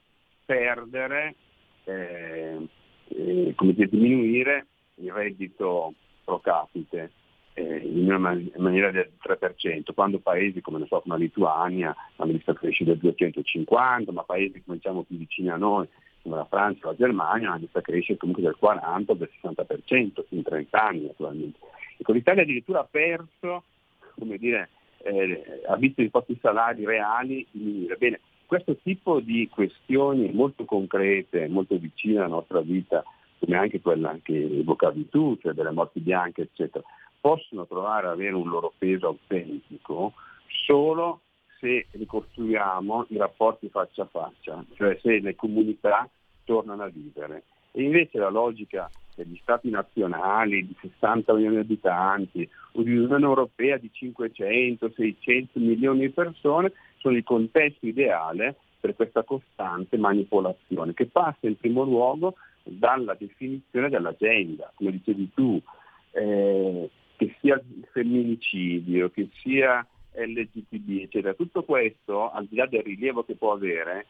perdere, eh, eh, come dire, diminuire il reddito pro capite in una maniera del 3%, quando paesi come, so, come la Lituania hanno visto crescere del 250, ma paesi come diciamo, più vicini a noi, come la Francia o la Germania, hanno visto crescere comunque del 40 o del 60% in 30 anni naturalmente. Ecco, l'Italia addirittura ha perso, come dire, eh, ha visto i propri salari reali diminuire. Bene, questo tipo di questioni molto concrete, molto vicine alla nostra vita, come anche quella che evocavi tu, cioè delle morti bianche, eccetera, possono trovare ad avere un loro peso autentico solo se ricostruiamo i rapporti faccia a faccia, cioè se le comunità tornano a vivere. E invece la logica degli stati nazionali di 60 milioni di abitanti o di un'Unione Europea di 500-600 milioni di persone sono il contesto ideale per questa costante manipolazione che passa in primo luogo dalla definizione dell'agenda, come dicevi tu, eh, che sia femminicidio, che sia LGTB, eccetera. Tutto questo, al di là del rilievo che può avere,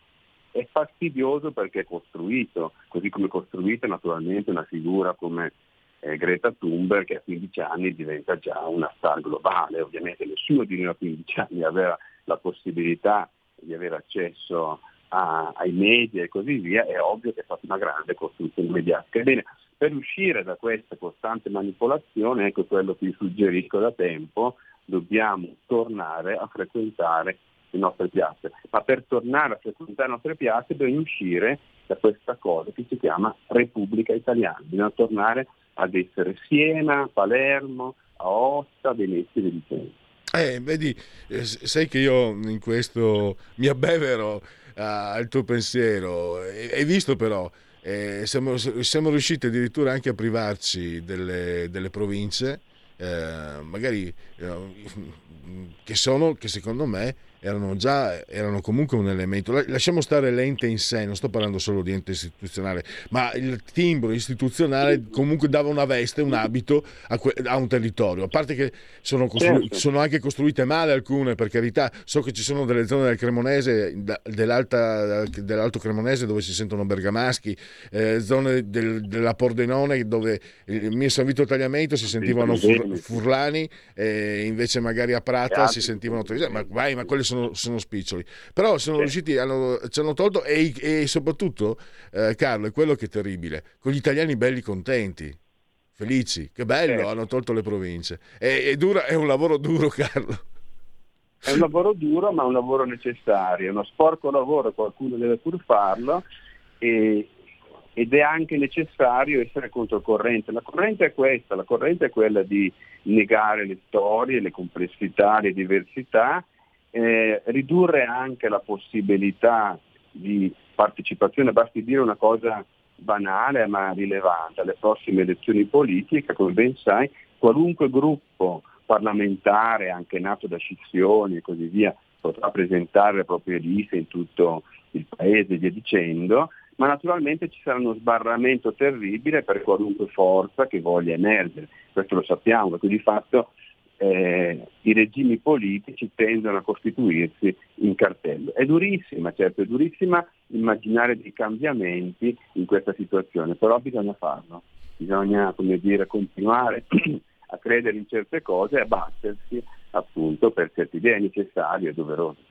è fastidioso perché è costruito, così come è costruita naturalmente una figura come eh, Greta Thunberg che a 15 anni diventa già una star globale. Ovviamente nessuno di noi a 15 anni aveva la possibilità di avere accesso a, ai media e così via, è ovvio che è stata una grande costruzione mediatica. Ebbene, per uscire da questa costante manipolazione, ecco quello che vi suggerisco da tempo, dobbiamo tornare a frequentare le nostre piazze. Ma per tornare a frequentare le nostre piazze bisogna uscire da questa cosa che si chiama Repubblica Italiana, bisogna tornare ad essere Siena, Palermo, Aosta, Venezia e Vicenza. Eh, vedi, eh, sai che io in questo mi abbevero uh, al tuo pensiero. Hai visto però, eh, siamo, siamo, riusciti addirittura anche a privarci delle, delle province, eh, magari eh, che sono, che secondo me erano già erano comunque un elemento. Lasciamo stare l'ente in sé, non sto parlando solo di ente istituzionale, ma il timbro istituzionale comunque dava una veste, un abito a, que- a un territorio. A parte che sono, costru- certo. sono, anche costruite male alcune, per carità. So che ci sono delle zone del Cremonese, dell'Alto Cremonese dove si sentono bergamaschi, eh, zone del, della Pordenone dove il mio San Vito Tagliamento si sentivano fur- furlani, e invece magari a Prata si sentivano ma vai, ma quelle sono, sono spiccioli. Però sono sì. riusciti, hanno, ci hanno tolto e, e soprattutto, eh, Carlo, è quello che è terribile, con gli italiani belli contenti, felici, che bello, sì. hanno tolto le province. È, è, dura, è un lavoro duro, Carlo. È un lavoro duro, ma un lavoro necessario, è uno sporco lavoro, qualcuno deve pur farlo e, ed è anche necessario essere controcorrente. La corrente è questa, la corrente è quella di negare le storie, le complessità, le diversità eh, ridurre anche la possibilità di partecipazione, basti dire una cosa banale ma rilevante, alle prossime elezioni politiche, come ben sai, qualunque gruppo parlamentare, anche nato da scissioni e così via, potrà presentare le proprie liste in tutto il paese via dicendo, ma naturalmente ci sarà uno sbarramento terribile per qualunque forza che voglia emergere, questo lo sappiamo, perché di fatto eh, i regimi politici tendono a costituirsi in cartello. È durissima, certo, è durissima immaginare dei cambiamenti in questa situazione, però bisogna farlo, bisogna dire, continuare a credere in certe cose e a battersi appunto per certe idee necessarie e doverose.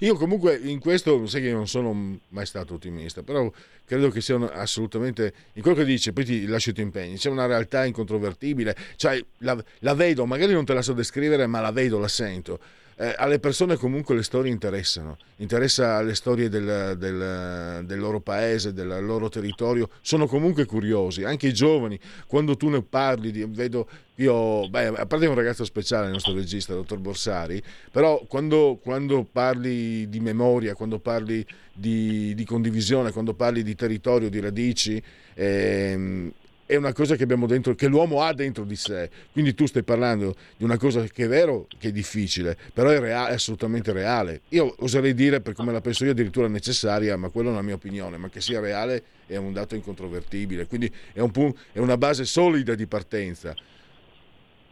Io comunque in questo, sai che non sono mai stato ottimista, però credo che sia assolutamente, in quello che dice, poi ti lascio i tuoi impegni, c'è una realtà incontrovertibile, cioè la, la vedo, magari non te la so descrivere, ma la vedo, la sento eh, alle persone comunque le storie interessano, interessa le storie del, del, del, loro paese, del loro territorio, sono comunque curiosi, anche i giovani, quando tu ne parli, vedo io, beh, a parte un ragazzo speciale il nostro regista, il dottor Borsari, però quando, quando parli di memoria, quando parli di, di, condivisione, quando parli di territorio, di radici, ehm, è una cosa che dentro, che l'uomo ha dentro di sé. Quindi tu stai parlando di una cosa che è vero che è difficile, però è, reale, è assolutamente reale. Io oserei dire, per come la penso io, addirittura necessaria, ma quella è una mia opinione, ma che sia reale è un dato incontrovertibile. Quindi è, un punto, è una base solida di partenza.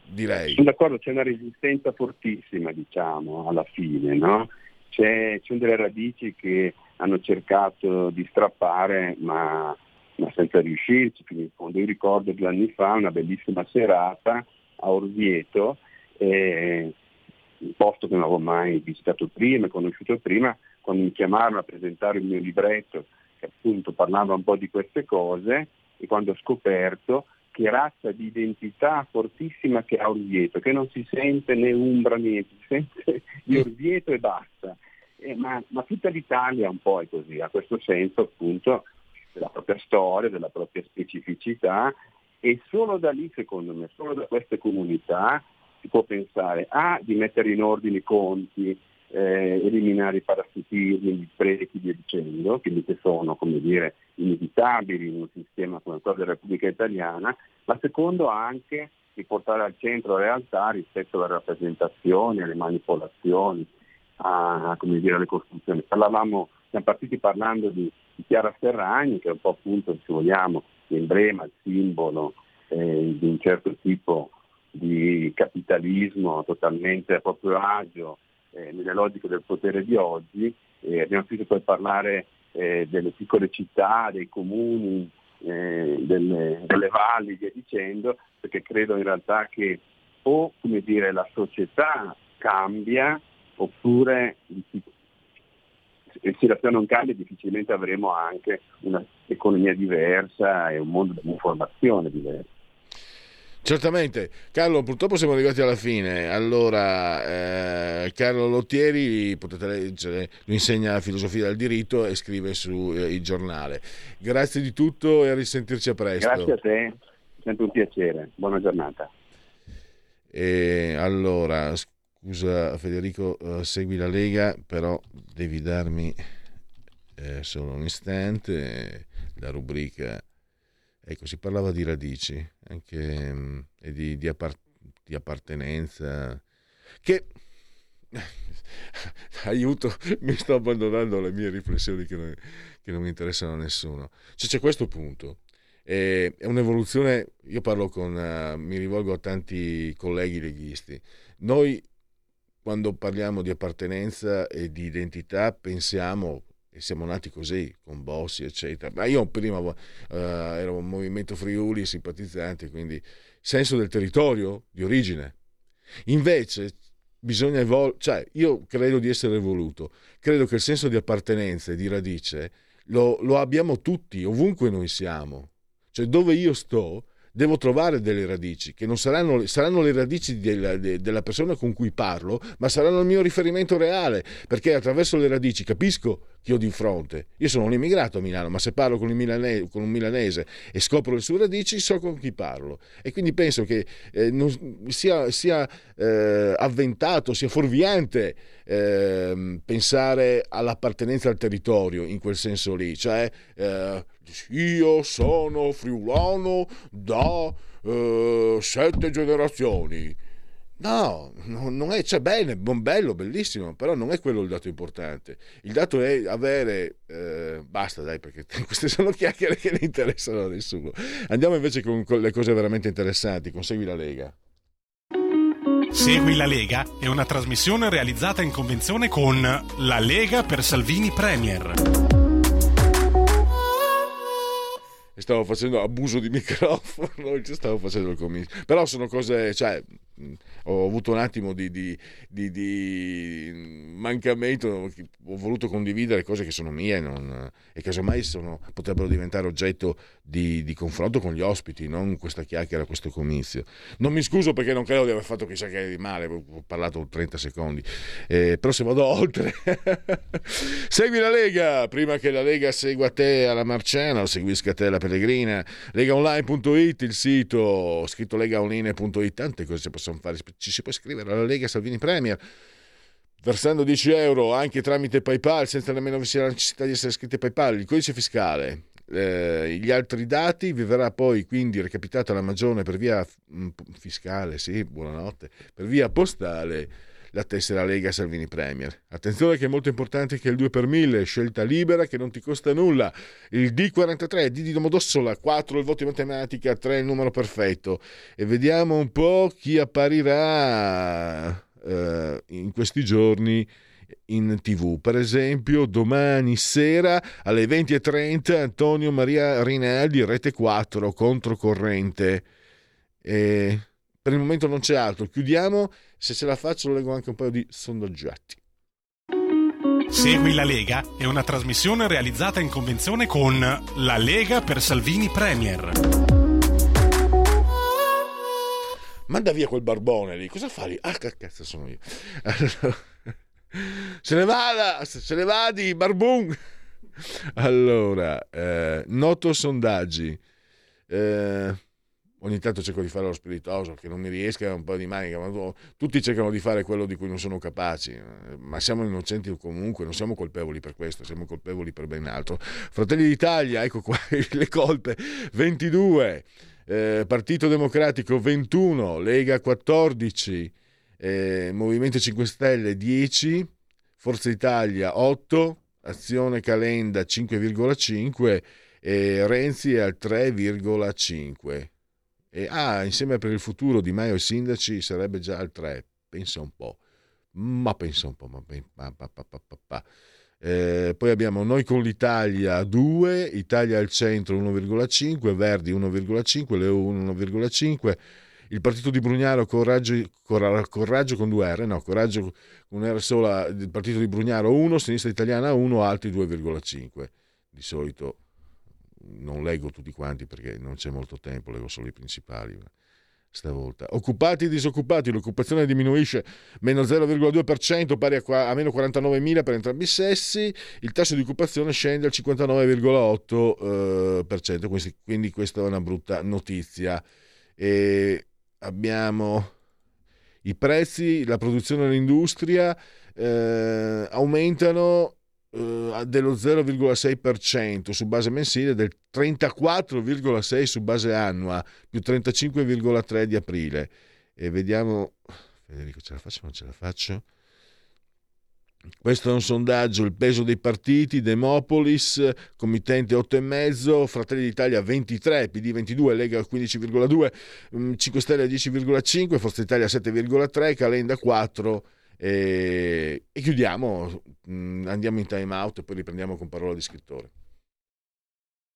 Direi. Sono d'accordo, c'è una resistenza fortissima, diciamo, alla fine, no? C'è, c'è delle radici che hanno cercato di strappare, ma ma senza riuscirci fino in fondo. Io ricordo due anni fa una bellissima serata a Orvieto, eh, un posto che non avevo mai visitato prima, conosciuto prima, quando mi chiamarono a presentare il mio libretto che appunto parlava un po' di queste cose e quando ho scoperto che razza di identità fortissima che ha Orvieto, che non si sente né Umbra niente, si sente di Orvieto e basta. Eh, ma, ma, tutta l'Italia un po' è così, ha questo senso appunto della propria storia, della propria specificità e solo da lì, secondo me, solo da queste comunità si può pensare a di mettere in ordine i conti, eh, eliminare i parassitismi, gli sprechi, via dicendo, quindi che sono, come dire, inevitabili in un sistema come quello della Repubblica Italiana, ma secondo anche di portare al centro realtà rispetto alle rappresentazioni, alle manipolazioni, a, dire, alle costruzioni. Parlavamo, siamo partiti parlando di Chiara Ferragni, che è un po' appunto, se vogliamo, l'emblema, il simbolo eh, di un certo tipo di capitalismo totalmente a proprio agio eh, nelle logiche del potere di oggi. Eh, abbiamo finito per parlare eh, delle piccole città, dei comuni, eh, delle, delle, valli, via dicendo, perché credo in realtà che o dire, la società cambia oppure se la situazione non cambia difficilmente avremo anche un'economia diversa e un mondo dell'informazione diverso. Certamente, Carlo, purtroppo siamo arrivati alla fine. Allora, eh, Carlo Lottieri, potete leggere, lui insegna filosofia del diritto e scrive sul eh, giornale. Grazie di tutto e a risentirci a presto. Grazie a te. sempre un piacere. Buona giornata. E allora, scusa Federico, uh, segui la Lega, però devi darmi eh, solo un istante la rubrica. Ecco, si parlava di radici anche, mm, e di, di, appart- di appartenenza, che aiuto, mi sto abbandonando alle mie riflessioni che non, che non interessano a nessuno. Cioè, c'è questo punto. è un'evoluzione, io parlo con, uh, mi rivolgo a tanti colleghi leghisti. Noi quando parliamo di appartenenza e di identità pensiamo e siamo nati così, con Bossi, eccetera. Ma io prima uh, ero un movimento Friuli simpatizzante, quindi senso del territorio, di origine. Invece bisogna evolvere, cioè io credo di essere evoluto, credo che il senso di appartenenza e di radice lo, lo abbiamo tutti, ovunque noi siamo. Cioè dove io sto, devo trovare delle radici, che non saranno, saranno le radici della, de, della, persona con cui parlo, ma saranno il mio riferimento reale, perché attraverso le radici capisco chi ho di fronte. Io sono un immigrato a Milano, ma se parlo con, milanese, con un milanese e scopro le sue radici, so con chi parlo. E quindi penso che eh, non, sia, sia eh, avventato, sia fuorviante eh, pensare all'appartenenza al territorio in quel senso lì, cioè eh, io sono friulano da eh, sette generazioni. No, non è, cioè bene, bello, bellissimo, però non è quello il dato importante. Il dato è avere, eh, basta dai, perché queste sono chiacchiere che ne interessano a nessuno. Andiamo invece con, con le cose veramente interessanti, consegui la Lega. Segui la Lega è una trasmissione realizzata in convenzione con La Lega per Salvini Premier stavo facendo abuso di microfono, stavo facendo il comizio. Però sono cose, cioè, ho avuto un attimo di, di, di, di, mancamento, ho voluto condividere cose che sono mie non, e casomai sono, potrebbero diventare oggetto di, confronto con gli ospiti, non questa chiacchiera, questo comizio. Non mi scuso perché non credo di aver fatto chissà che di male, ho parlato 30 secondi, eh, però se vado oltre, segui la Lega, prima che la Lega segua te alla Marciana o seguisca te alla Pellegrina, legaonline.it il sito, scritto legaonline.it, tante cose si possono possono fare, ci si può iscrivere alla Lega Salvini Premier versando 10 euro anche tramite PayPal senza nemmeno vi la necessità di essere iscritti a PayPal, il codice fiscale. Eh, gli altri dati vi verrà poi quindi recapitata la magione per via mm, fiscale, sì, buonanotte, per via postale la tessera Lega Salvini Premier. Attenzione che è molto importante che il 2 per 1000, scelta libera che non ti costa nulla. Il D43, D di Domodossola, 4 il voto in matematica, 3 il numero perfetto. E vediamo un po' chi apparirà eh, in questi giorni in tv. Per esempio, domani sera alle 20.30 Antonio Maria Rinaldi, rete 4, controcorrente. E per il momento non c'è altro. Chiudiamo. Se ce la faccio, leggo anche un paio di sondaggiati. Segui la Lega è una trasmissione realizzata in convenzione con La Lega per Salvini Premier. Manda via quel barbone lì, cosa fai? Ah, che cazzo sono io. se ne vada, se ne vadi, barbun. Allora, eh, noto sondaggi. Eh, ogni tanto cerco di fare lo spiritoso, che non mi riesca un po' di manica, ma tutti cercano di fare quello di cui non sono capaci, ma siamo innocenti comunque, non siamo colpevoli per questo, siamo colpevoli per ben altro. Fratelli d'Italia, ecco qua le colpe, 22, eh, Partito Democratico 21, Lega 14, eh, Movimento 5 Stelle 10, Forza Italia 8, Azione Calenda 5,5 e Renzi è al 3,5. E, ah, insieme per il futuro di Maio e sindaci sarebbe già al 3. Pensa un po'. Ma pensa un po'. Ma, ma, ma, eh, poi abbiamo Noi con l'Italia 2, Italia al centro 1,5, Verdi 1,5, Leo 1,5, il partito di Brugnaro Coraggio, Coraggio con 2 R, no, Coraggio con R sola, il partito di Brugnaro 1, Sinistra Italiana 1, altri 2,5. Di solito non leggo tutti quanti perché non c'è molto tempo, leggo solo i principali. stavolta. Occupati e disoccupati, l'occupazione diminuisce meno 0,2%, pari a, a meno 49.000 per entrambi i sessi, il tasso di occupazione scende al 59,8%, eh, quindi questa è una brutta notizia. E abbiamo i prezzi, la produzione dell'industria eh, aumentano dello 0,6% su base mensile, del 34,6% su base annua, più 35,3% di aprile. E vediamo, Federico ce la faccio o non ce la faccio? Questo è un sondaggio, il peso dei partiti, Demopolis, committente 8,5, Fratelli d'Italia 23, PD 22, Lega 15,2, 5 Stelle 10,5, Forza Italia 7,3, Calenda 4 e, chiudiamo, mm, andiamo in time out e poi riprendiamo con parola di scrittore.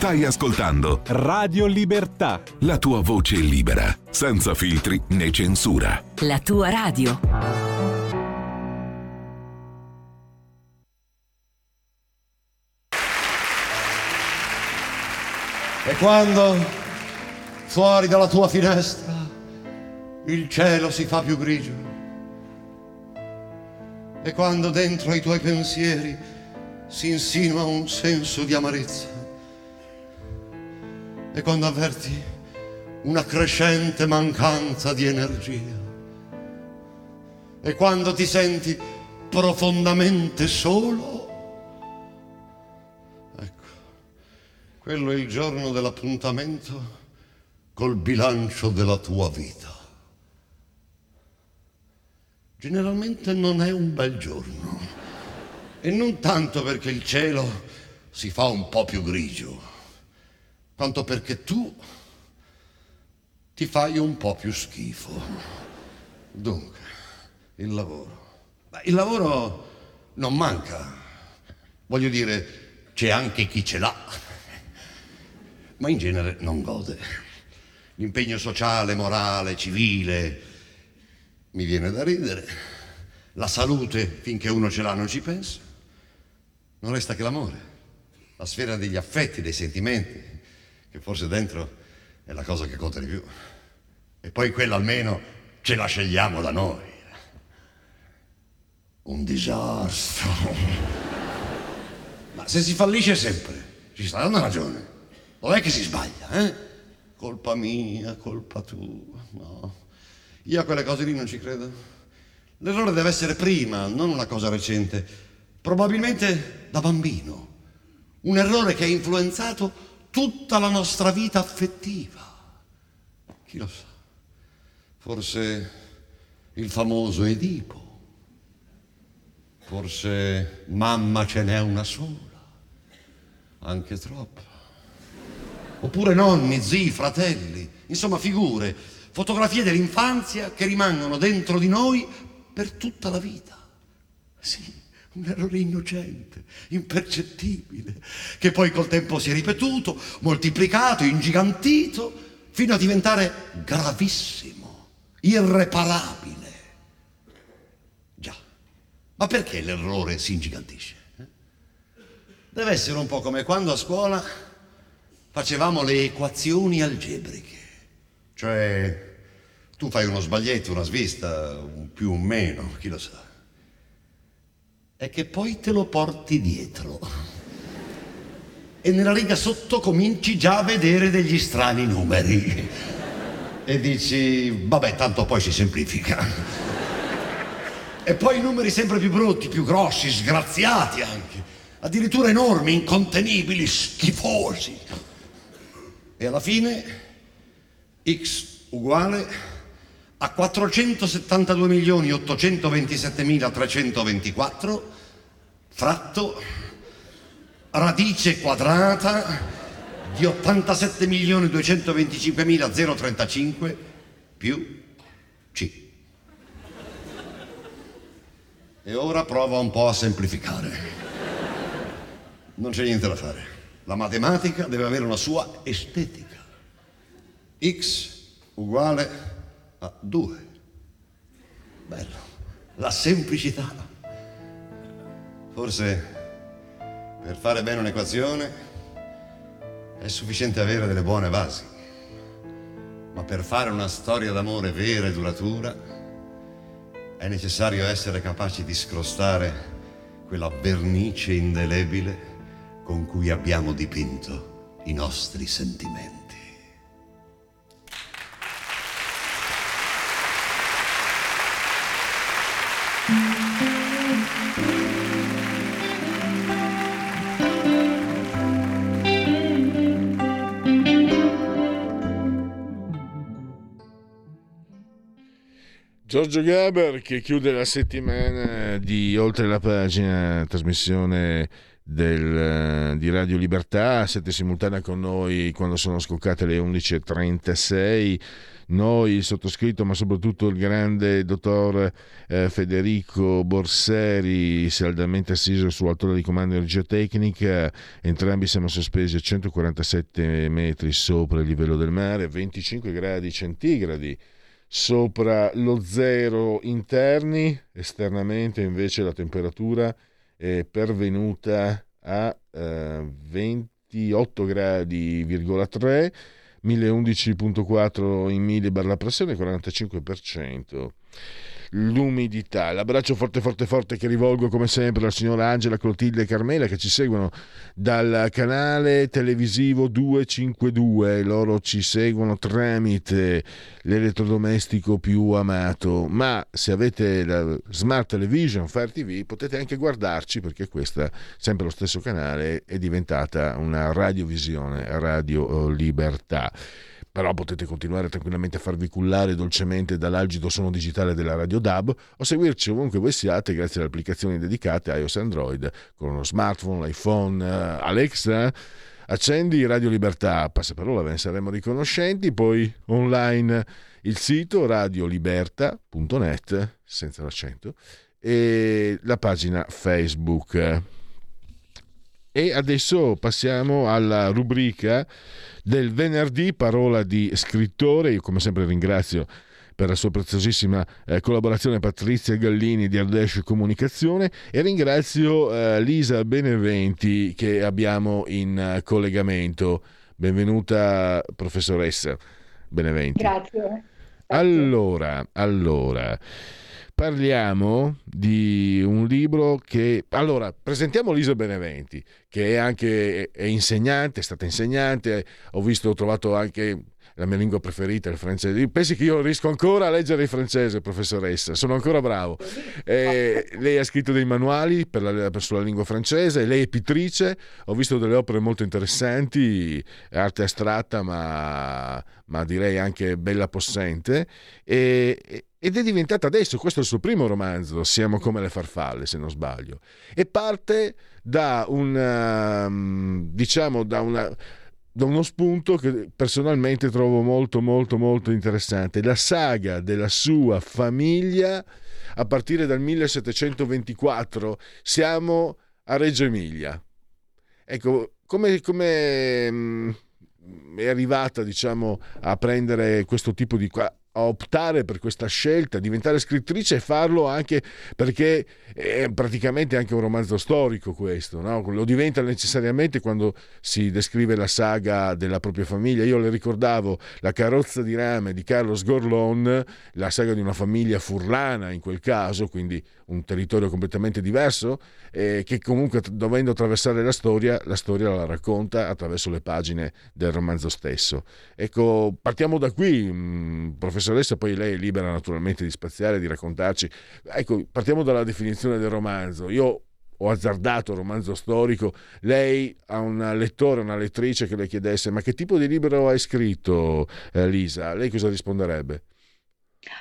Stai ascoltando Radio Libertà. La tua voce libera, senza filtri né censura. La tua radio. E quando fuori dalla tua finestra il cielo si fa più grigio, e quando dentro ai tuoi pensieri si insinua un senso di amarezza, e quando avverti una crescente mancanza di energia e quando ti senti profondamente solo, ecco, quello è il giorno dell'appuntamento col bilancio della tua vita. Generalmente non è un bel giorno e non tanto perché il cielo si fa un po' più grigio quanto perché tu ti fai un po' più schifo. Dunque, il lavoro. Il lavoro non manca. Voglio dire, c'è anche chi ce l'ha, ma in genere non gode. L'impegno sociale, morale, civile, mi viene da ridere. La salute, finché uno ce l'ha, non ci pensa. Non resta che l'amore, la sfera degli affetti, dei sentimenti, che forse dentro è la cosa che conta di più. E poi quella almeno ce la scegliamo da noi. Un disastro. Ma se si fallisce sempre, ci sarà una ragione. Dov'è che si sbaglia, eh? Colpa mia, colpa tua. No. Io a quelle cose lì non ci credo. L'errore deve essere prima, non una cosa recente. Probabilmente da bambino. Un errore che ha influenzato tutta la nostra vita affettiva. Chi lo sa? Forse il famoso Edipo. Forse mamma ce n'è una sola, anche troppa. Oppure nonni, zii, fratelli, insomma figure, fotografie dell'infanzia che rimangono dentro di noi per tutta la vita. Sì un errore innocente, impercettibile, che poi col tempo si è ripetuto, moltiplicato, ingigantito, fino a diventare gravissimo, irreparabile. Già, ma perché l'errore si ingigantisce? Eh? Deve essere un po' come quando a scuola facevamo le equazioni algebriche, cioè tu fai uno sbaglietto, una svista, un più, un meno, chi lo sa è che poi te lo porti dietro. E nella riga sotto cominci già a vedere degli strani numeri. E dici, vabbè, tanto poi si semplifica. E poi numeri sempre più brutti, più grossi, sgraziati anche. Addirittura enormi, incontenibili, schifosi. E alla fine x uguale a 472 milioni 827.324 fratto radice quadrata di 87.225.035 più C. E ora prova un po' a semplificare. Non c'è niente da fare. La matematica deve avere una sua estetica. X uguale a 2. Bello. La semplicità. Forse per fare bene un'equazione è sufficiente avere delle buone basi. Ma per fare una storia d'amore vera e duratura è necessario essere capaci di scrostare quella vernice indelebile con cui abbiamo dipinto i nostri sentimenti. Giorgio Gaber che chiude la settimana di Oltre la pagina, trasmissione del, di Radio Libertà, siete simultanea con noi quando sono scoccate le 11.36 noi, il sottoscritto, ma soprattutto il grande dottor eh, Federico Borseri, saldamente assiso sull'altore di comando di energia tecnica, entrambi siamo sospesi a 147 metri sopra il livello del mare, 25 gradi centigradi sopra lo zero interni, esternamente invece la temperatura è pervenuta a eh, 28 gradi,3 1011.4 in millibar la pressione 45% l'umidità. L'abbraccio forte forte forte che rivolgo come sempre alla signora Angela, Clotilde e Carmela che ci seguono dal canale televisivo 252. Loro ci seguono tramite l'elettrodomestico più amato. Ma se avete la Smart Television, Fire TV, potete anche guardarci perché questa, sempre lo stesso canale, è diventata una radiovisione, Radio Libertà però potete continuare tranquillamente a farvi cullare dolcemente dall'algido suono digitale della Radio DAB o seguirci ovunque voi siate grazie alle applicazioni dedicate iOS e Android con uno smartphone, l'iPhone, uh, Alexa. Accendi Radio Libertà, passaparola, ve ne saremo riconoscenti, poi online il sito radioliberta.net, senza l'accento, e la pagina Facebook. E adesso passiamo alla rubrica del venerdì, parola di scrittore. Io come sempre ringrazio per la sua preziosissima eh, collaborazione Patrizia Gallini di Ardèche Comunicazione e ringrazio eh, Lisa Beneventi che abbiamo in uh, collegamento. Benvenuta professoressa Beneventi. Grazie. Grazie. Allora, allora parliamo di un libro che... Allora, presentiamo Lisa Beneventi, che è anche è insegnante, è stata insegnante, ho visto, ho trovato anche la mia lingua preferita, il francese. Pensi che io riesco ancora a leggere il francese, professoressa? Sono ancora bravo. Eh, lei ha scritto dei manuali per la, per sulla lingua francese, lei è pittrice, ho visto delle opere molto interessanti, arte astratta, ma, ma direi anche bella possente. E, ed è diventata adesso, questo è il suo primo romanzo, Siamo come le farfalle, se non sbaglio. E parte da un, diciamo, da una da uno spunto che personalmente trovo molto molto molto interessante, la saga della sua famiglia a partire dal 1724, siamo a Reggio Emilia. Ecco, come, come mm, è arrivata diciamo, a prendere questo tipo di a optare per questa scelta, diventare scrittrice e farlo anche perché è praticamente anche un romanzo storico questo, no? lo diventa necessariamente quando si descrive la saga della propria famiglia. Io le ricordavo La carrozza di rame di Carlos Gorlon, la saga di una famiglia furlana in quel caso, quindi un territorio completamente diverso, eh, che comunque dovendo attraversare la storia, la storia la racconta attraverso le pagine del romanzo stesso. Ecco, partiamo da qui, mh, professoressa, poi lei è libera naturalmente di spaziare, di raccontarci. Ecco, partiamo dalla definizione del romanzo. Io ho azzardato romanzo storico, lei ha un lettore, una lettrice che le chiedesse ma che tipo di libro hai scritto eh, Lisa? Lei cosa risponderebbe?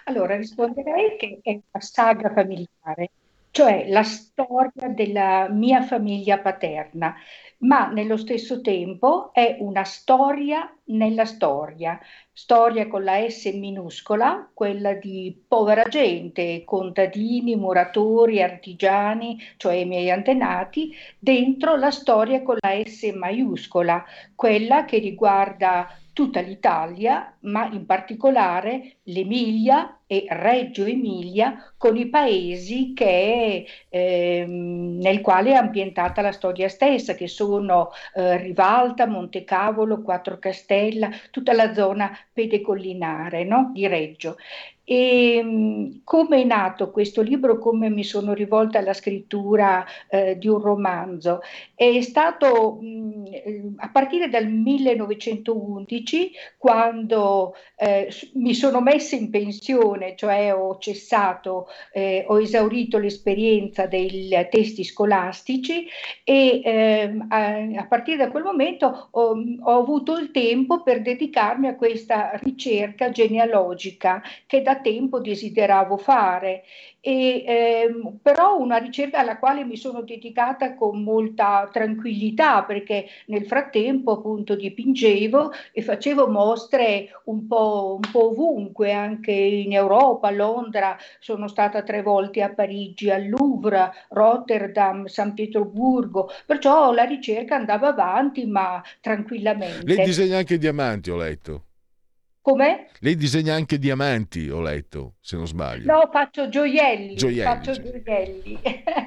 Allora risponderei che è una saga familiare cioè la storia della mia famiglia paterna, ma nello stesso tempo è una storia nella storia, storia con la S minuscola, quella di povera gente, contadini, muratori, artigiani, cioè i miei antenati, dentro la storia con la S maiuscola, quella che riguarda tutta l'Italia, ma in particolare l'Emilia e Reggio Emilia con i paesi che, eh, nel quale è ambientata la storia stessa, che sono eh, Rivalta, Montecavolo, Quattro Castella, tutta la zona pedecollinare no? di Reggio. E mm, come è nato questo libro, come mi sono rivolta alla scrittura eh, di un romanzo? È stato mh, mm, a partire dal 1911, quando eh, mi sono messa in pensione, cioè ho cessato, eh, ho esaurito l'esperienza dei testi scolastici e ehm, a, a, partire da quel momento ho, ho avuto il tempo per dedicarmi a questa ricerca genealogica che da tempo desideravo fare. E, ehm, però una ricerca alla quale mi sono dedicata con molta tranquillità perché nel frattempo appunto dipingevo e facevo mostre un po', un po' ovunque, anche in Europa, a Londra, sono stata tre volte a Parigi, al Louvre, Rotterdam, San Pietroburgo, perciò la ricerca andava avanti ma tranquillamente. Lei disegna anche diamanti, ho letto. Come? Lei disegna anche diamanti, ho letto, se non sbaglio. No, faccio gioielli. Gioielli. Faccio sì. gioielli.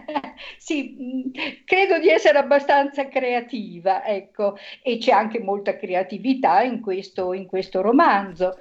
sì, mm, credo di essere abbastanza creativa, ecco, e c'è anche molta creatività in questo, in questo romanzo.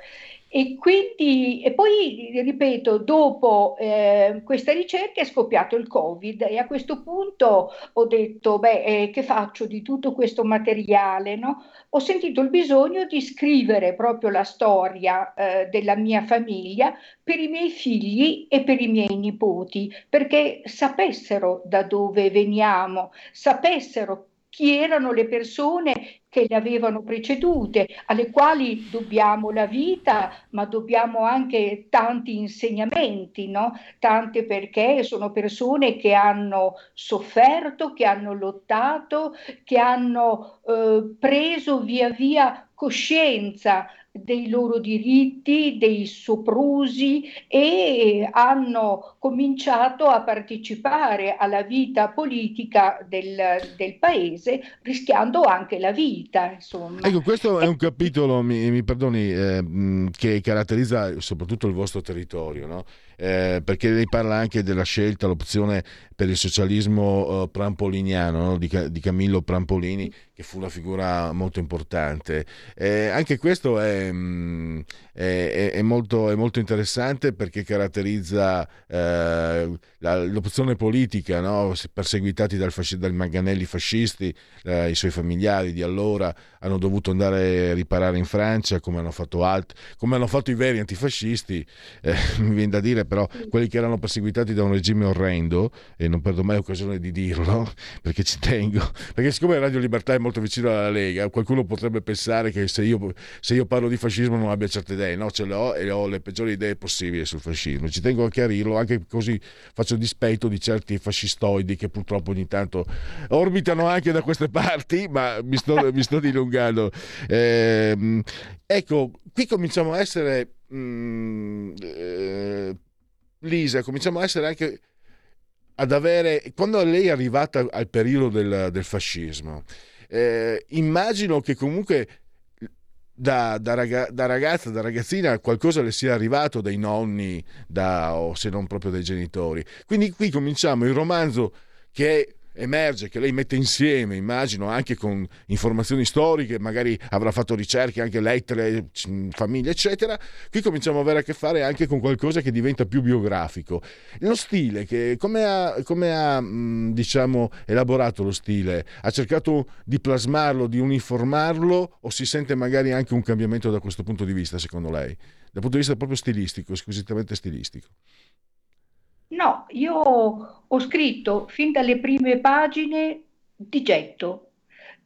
E quindi, e poi ripeto, dopo eh, questa ricerca è scoppiato il Covid e a questo punto ho detto, beh, eh, che faccio di tutto questo materiale? No? Ho sentito il bisogno di scrivere proprio la storia eh, della mia famiglia per i miei figli e per i miei nipoti, perché sapessero da dove veniamo, sapessero chi erano le persone che le avevano precedute, alle quali dobbiamo la vita, ma dobbiamo anche tanti insegnamenti, no? tante perché sono persone che hanno sofferto, che hanno lottato, che hanno eh, preso via via coscienza dei loro diritti, dei soprusi e hanno cominciato a partecipare alla vita politica del, del paese, rischiando anche la vita. Insomma. Ecco, questo è un capitolo, mi, mi perdoni, eh, che caratterizza soprattutto il vostro territorio, no? Eh, perché lei parla anche della scelta, l'opzione per il socialismo eh, prampoliniano no? di, di, Camillo Prampolini, che fu una figura molto importante. Eh, anche questo è, mh, mm, è, è, molto, è, molto, interessante perché caratterizza eh, la, l'opzione politica, no? perseguitati dal fasci- dai manganelli fascisti, eh, i suoi familiari di allora hanno dovuto andare a riparare in Francia, come hanno fatto, alt- come hanno fatto i veri antifascisti, eh, mi viene da dire però quelli che erano perseguitati da un regime orrendo, e non perdo mai occasione di dirlo, perché ci tengo, perché siccome Radio Libertà è molto vicino alla Lega, qualcuno potrebbe pensare che se io, se io parlo di fascismo non abbia certe idee, no, ce le ho e ho le peggiori idee possibili sul fascismo, ci tengo a chiarirlo, anche così faccio dispetto di certi fascistoidi che purtroppo ogni tanto orbitano anche da queste parti, ma mi sto, mi sto dilungando. Eh, ecco, qui cominciamo a essere... Mm, eh, Lisa, cominciamo a essere anche ad avere, quando lei è arrivata al periodo del, del fascismo, eh, immagino che comunque da, da, raga, da, ragazza, da ragazzina, qualcosa le sia arrivato dai nonni da, o se non proprio dai genitori. Quindi qui cominciamo il romanzo che è emerge che lei mette insieme, immagino, anche con informazioni storiche, magari avrà fatto ricerche, anche lettere, famiglia, eccetera, qui cominciamo ad avere a che fare anche con qualcosa che diventa più biografico. Lo stile, che, come ha, come ha diciamo, elaborato lo stile? Ha cercato di plasmarlo, di uniformarlo o si sente magari anche un cambiamento da questo punto di vista, secondo lei? Dal punto di vista proprio stilistico, squisitamente stilistico. No, io ho scritto fin dalle prime pagine di getto.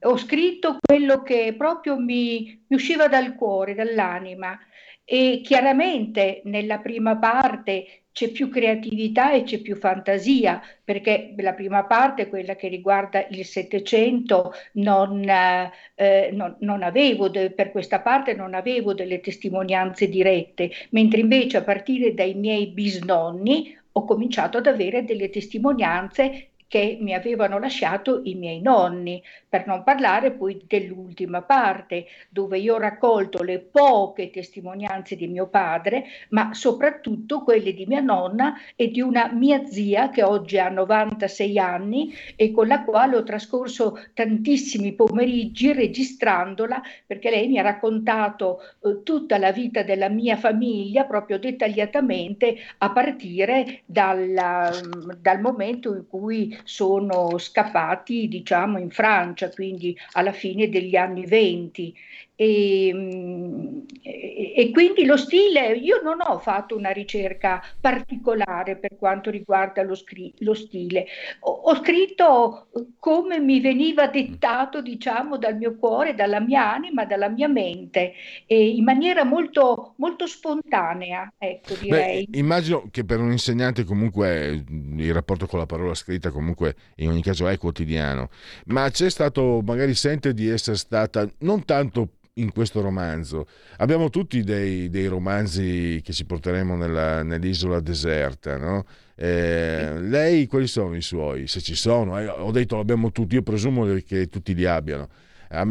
ho scritto quello che proprio mi, mi usciva dal cuore, dall'anima e chiaramente nella prima parte c'è più creatività e c'è più fantasia, perché la prima parte, quella che riguarda il Settecento, non, eh, non, non avevo, de, per questa parte non avevo delle testimonianze dirette, mentre invece a partire dai miei bisnonni ho cominciato ad avere delle testimonianze che mi avevano lasciato i miei nonni, per non parlare poi dell'ultima parte, dove io ho raccolto le poche testimonianze di mio padre, ma soprattutto quelle di mia nonna e di una mia zia che oggi ha 96 anni e con la quale ho trascorso tantissimi pomeriggi registrandola, perché lei mi ha raccontato eh, tutta la vita della mia famiglia proprio dettagliatamente a partire dal, dal momento in cui sono scappati diciamo in Francia, quindi alla fine degli anni 20 e, e, quindi lo stile, io non ho fatto una ricerca particolare per quanto riguarda lo, scri- lo stile, ho, ho, scritto come mi veniva dettato, diciamo, dal mio cuore, dalla mia anima, dalla mia mente, e in maniera molto, molto spontanea, ecco, direi. Beh, immagino che per un insegnante comunque il rapporto con la parola scritta comunque in ogni caso è quotidiano, ma c'è stato, magari sente di essere stata non tanto in questo romanzo. Abbiamo tutti dei, dei romanzi che ci porteremo nella, nell'isola deserta, no? Eh, lei, quali sono i suoi? Se ci sono, eh, ho detto l'abbiamo tutti, io presumo che tutti li abbiano.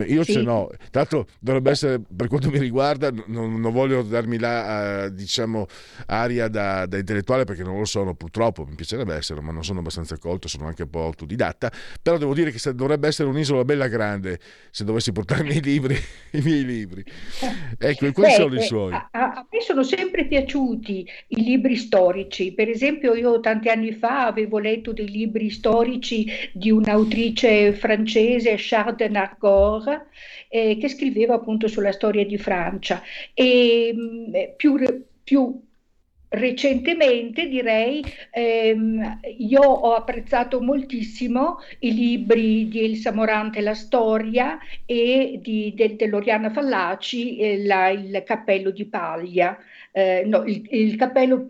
Io sì. ce n'ho, tra l'altro dovrebbe essere, per quanto mi riguarda, non, non voglio darmi la, diciamo, aria da, da, intellettuale perché non lo sono purtroppo, mi piacerebbe essere, ma non sono abbastanza colto, sono anche un po' autodidatta, però devo dire che dovrebbe essere un'isola bella grande se dovessi portarmi i libri, i miei libri. Ecco, quali Beh, sono i suoi? A, a, me sono sempre piaciuti i libri storici, per esempio io tanti anni fa avevo letto dei libri storici di un'autrice francese, Charles de Delors, eh, che scriveva appunto sulla storia di Francia. E mh, mm, più, più recentemente direi ehm, io ho apprezzato moltissimo i libri di Elsa Morante La storia e di, de, dell'Oriana Fallaci eh, la, il cappello di paglia eh, no, il, il, cappello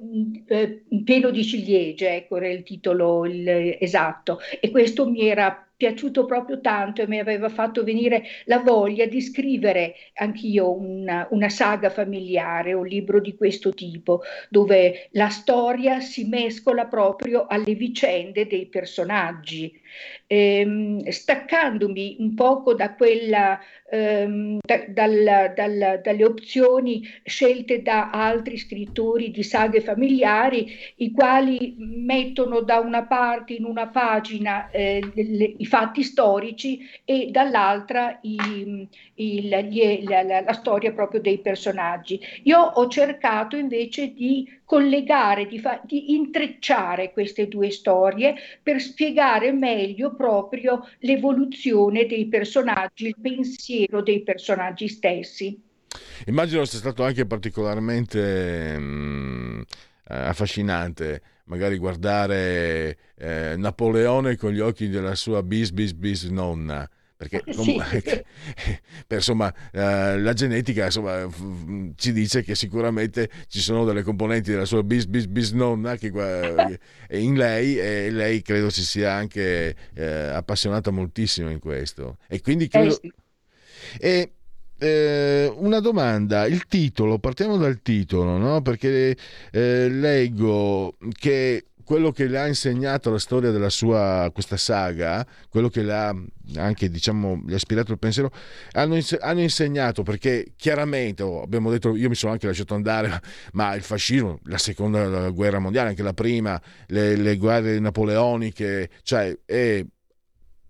eh, pieno di ciliegie ecco era il titolo il, esatto e questo mi era piaciuto proprio tanto e mi aveva fatto venire la voglia di scrivere anch'io una, una saga familiare, un libro di questo tipo, dove la storia si mescola proprio alle vicende dei personaggi ehm, staccandomi un poco da quella, ehm, da, dal, dal, dalle opzioni scelte da altri scrittori di saghe familiari, i quali mettono da una parte in una pagina eh, le, i fatti storici e dall'altra i, gli, la, la, la storia proprio dei personaggi. Io ho cercato invece di collegare, di, fa- di intrecciare queste due storie per spiegare meglio proprio l'evoluzione dei personaggi, il pensiero dei personaggi stessi. Immagino sia stato anche particolarmente mh, mm, affascinante magari guardare eh, Napoleone con gli occhi della sua bis bis bis nonna perché sì. per, insomma, eh, la genetica insomma, ci dice che sicuramente ci sono delle componenti della sua bis bis bis nonna che, in lei e lei credo si sia anche eh, appassionata moltissimo in questo e quindi credo... Eh sì. e, eh, una domanda, il titolo, partiamo dal titolo, no? perché eh, leggo che quello che le ha insegnato la storia della sua questa saga, quello che le ha anche diciamo gli ha ispirato il pensiero, hanno, hanno insegnato perché chiaramente oh, abbiamo detto, io mi sono anche lasciato andare, ma il fascismo, la seconda guerra mondiale, anche la prima, le, le guerre napoleoniche, cioè è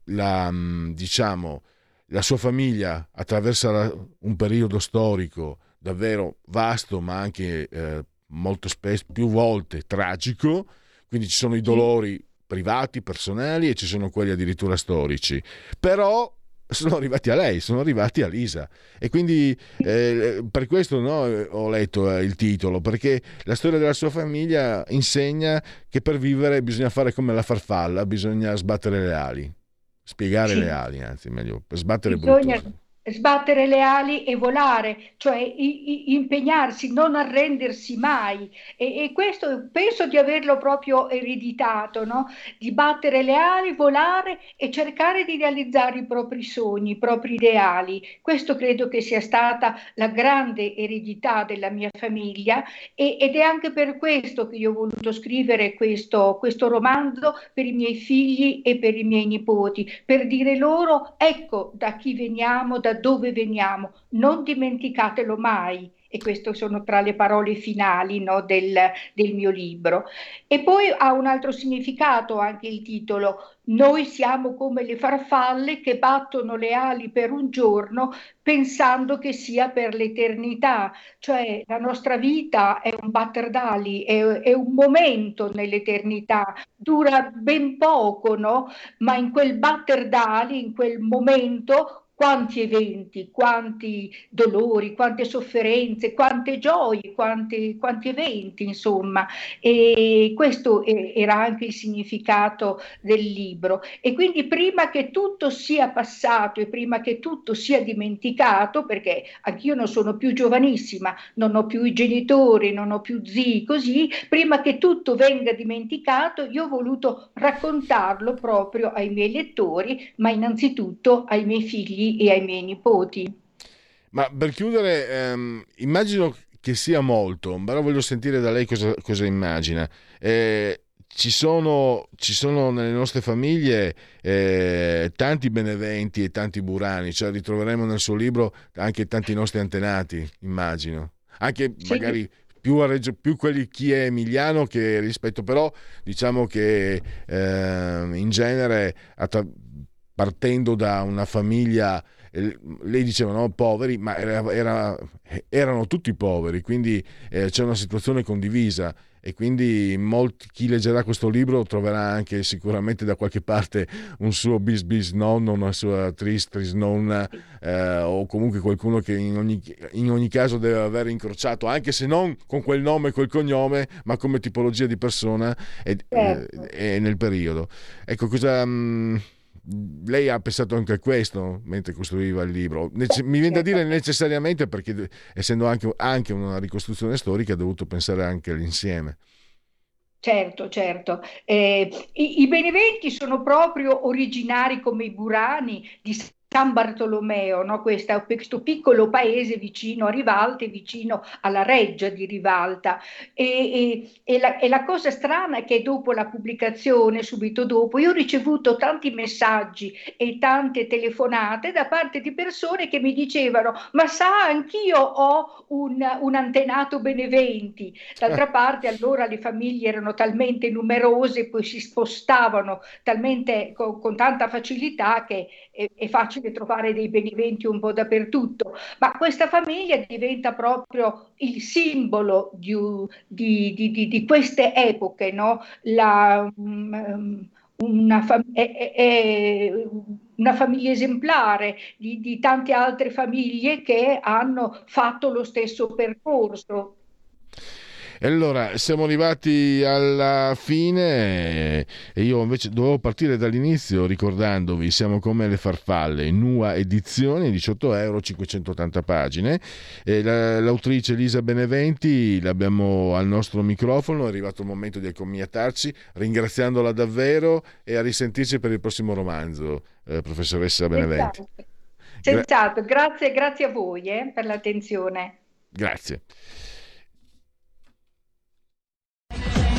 la diciamo la sua famiglia attraversa un periodo storico davvero vasto, ma anche eh, molto spesso, più volte tragico quindi ci sono i dolori privati, personali e ci sono quelli addirittura storici. Però sono arrivati a lei, sono arrivati a Lisa. E quindi eh, per questo no, ho letto eh, il titolo, perché la storia della sua famiglia insegna che per vivere bisogna fare come la farfalla, bisogna sbattere le ali. spiegare sì. le ali, anzi meglio, sbattere Bisogna... brutto sbattere le ali e volare, cioè i, i, impegnarsi, non arrendersi mai. E, e, questo penso di averlo proprio ereditato, no? di battere le ali, volare e cercare di realizzare i propri sogni, i propri ideali. Questo credo che sia stata la grande eredità della mia famiglia e, ed è anche per questo che io ho voluto scrivere questo, questo romanzo per i miei figli e per i miei nipoti, per dire loro ecco da chi veniamo, da dove veniamo, non dimenticatelo mai. E queste sono tra le parole finali no, del, del mio libro. E poi ha un altro significato anche il titolo, noi siamo come le farfalle che battono le ali per un giorno pensando che sia per l'eternità, cioè la nostra vita è un batter d'ali, è, è un momento nell'eternità, dura ben poco, no? Ma in quel batter d'ali, in quel momento quanti eventi, quanti dolori, quante sofferenze, quante gioie, quanti, quanti eventi, insomma. E questo era anche il significato del libro. E quindi prima che tutto sia passato e prima che tutto sia dimenticato, perché anch'io non sono più giovanissima, non ho più i genitori, non ho più zii, così, prima che tutto venga dimenticato, io ho voluto raccontarlo proprio ai miei lettori, ma innanzitutto ai miei figli figli e ai miei nipoti. Ma per chiudere, ehm, immagino che sia molto, però voglio sentire da lei cosa, cosa immagina. Eh, ci sono, ci sono, nelle nostre famiglie eh, tanti beneventi e tanti burani, cioè ritroveremo nel suo libro anche tanti nostri antenati, immagino. Anche sì. magari più, Reggio, più, quelli chi è emiliano che rispetto, però diciamo che eh, in genere partendo da una famiglia, eh, lei diceva no, poveri, ma era, era, erano tutti poveri, quindi eh, c'è una situazione condivisa e quindi molti, chi leggerà questo libro troverà anche sicuramente da qualche parte un suo bis bis nonno, una sua tris tris nonna eh, o comunque qualcuno che in ogni, in ogni, caso deve aver incrociato, anche se non con quel nome e quel cognome, ma come tipologia di persona e, certo. e, e nel periodo. Ecco cosa... Mh, mm, lei ha pensato anche a questo mentre costruiva il libro. Mi viene da dire necessariamente perché essendo anche, anche una ricostruzione storica ha dovuto pensare anche all'insieme. Certo, certo. Eh, i, I Beneventi sono proprio originari come i Burani di San Bartolomeo, no? Questa, questo piccolo paese vicino a Rivalta e vicino alla reggia di Rivalta. E, e, e, la, e, la, cosa strana è che dopo la pubblicazione, subito dopo, io ho ricevuto tanti messaggi e tante telefonate da parte di persone che mi dicevano ma sa, anch'io ho un, un antenato Beneventi. D'altra parte allora le famiglie erano talmente numerose, poi si spostavano talmente con, con tanta facilità che è, è facile trovare dei beneventi un po' dappertutto, ma questa famiglia diventa proprio il simbolo di, di, di, di queste epoche, no? La, um, una, fam- è, è, una, famiglia esemplare di, di tante altre famiglie che hanno fatto lo stesso percorso. E allora siamo arrivati alla fine e io invece dovevo partire dall'inizio ricordandovi siamo come le farfalle, Nua edizione, 18 euro, 580 pagine. E l'autrice Elisa Beneventi l'abbiamo al nostro microfono, è arrivato il momento di accomiatarci, ringraziandola davvero e a risentirci per il prossimo romanzo, eh, professoressa Beneventi. Senz'altro, grazie, grazie a voi eh, per l'attenzione. Grazie.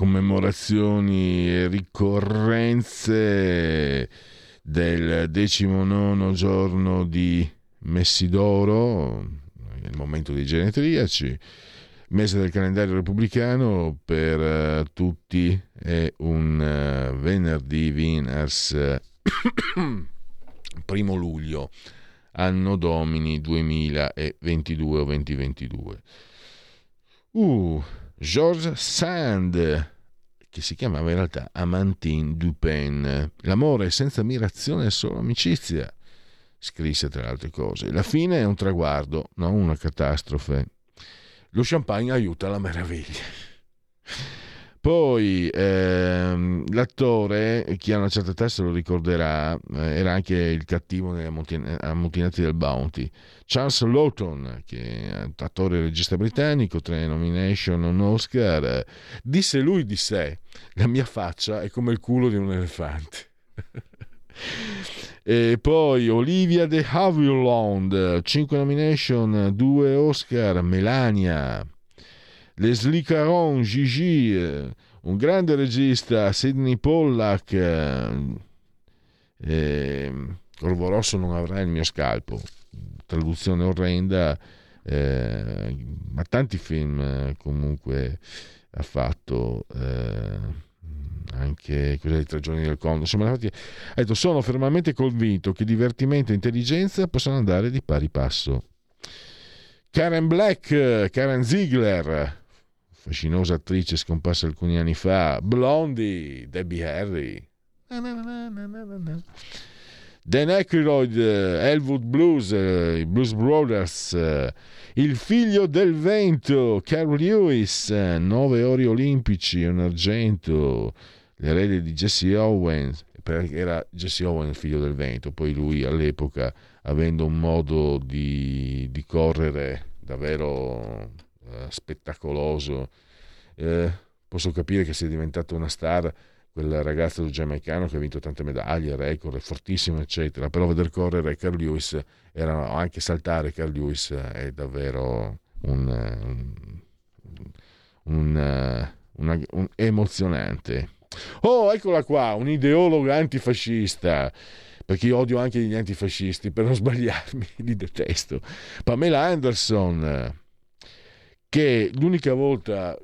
commemorazioni e ricorrenze del decimonono giorno di Messidoro, il momento dei genetriaci, mese del calendario repubblicano per uh, tutti è un uh, venerdì Wieners primo luglio anno domini 2022 o 2022 uh, Georges Sand che si chiamava in realtà Amantine Dupin. L'amore senza ammirazione è solo amicizia scrisse tra le altre cose. La fine è un traguardo non una catastrofe. Lo champagne aiuta la meraviglia. Poi ehm, l'attore, chi ha una certa se lo ricorderà, eh, era anche il cattivo nelle ammutinati del Bounty. Charles Lawton, che è attore e regista britannico, tre nomination, un Oscar, disse lui di sé, la mia faccia è come il culo di un elefante. E poi Olivia de Havilland, 5 nomination, 2 Oscar, Melania. Leslie Caron, Gigi, un grande regista, Sidney Pollack. Eh, Corvo Rosso non avrà il mio scalpo. Traduzione orrenda, eh, ma tanti film eh, comunque ha fatto. Eh, anche quella dei tre giorni del Congo. Insomma, ha detto: Sono fermamente convinto che divertimento e intelligenza possano andare di pari passo. Karen Black, Karen Ziegler, fascinosa attrice scomparsa alcuni anni fa, Blondie, Debbie Harry. Dan Aykroyd, Elwood Blues, i Blues Brothers, il figlio del vento, Carl Lewis, nove ori olimpici, un argento, l'erede di Jesse Owens, perché era Jesse Owens figlio del vento, poi lui all'epoca avendo un modo di, di correre davvero eh, spettacoloso, eh, posso capire che sia diventato una star quel ragazzo giamaicano che ha vinto tante medaglie, record, è fortissimo, eccetera. Però vedere correre Carl Lewis, era, anche saltare Carl Lewis è davvero un, un, un, un, emozionante. Oh, eccola qua, un ideologo antifascista perché io odio anche gli antifascisti, per non sbagliarmi, li detesto. Pamela Anderson, che l'unica volta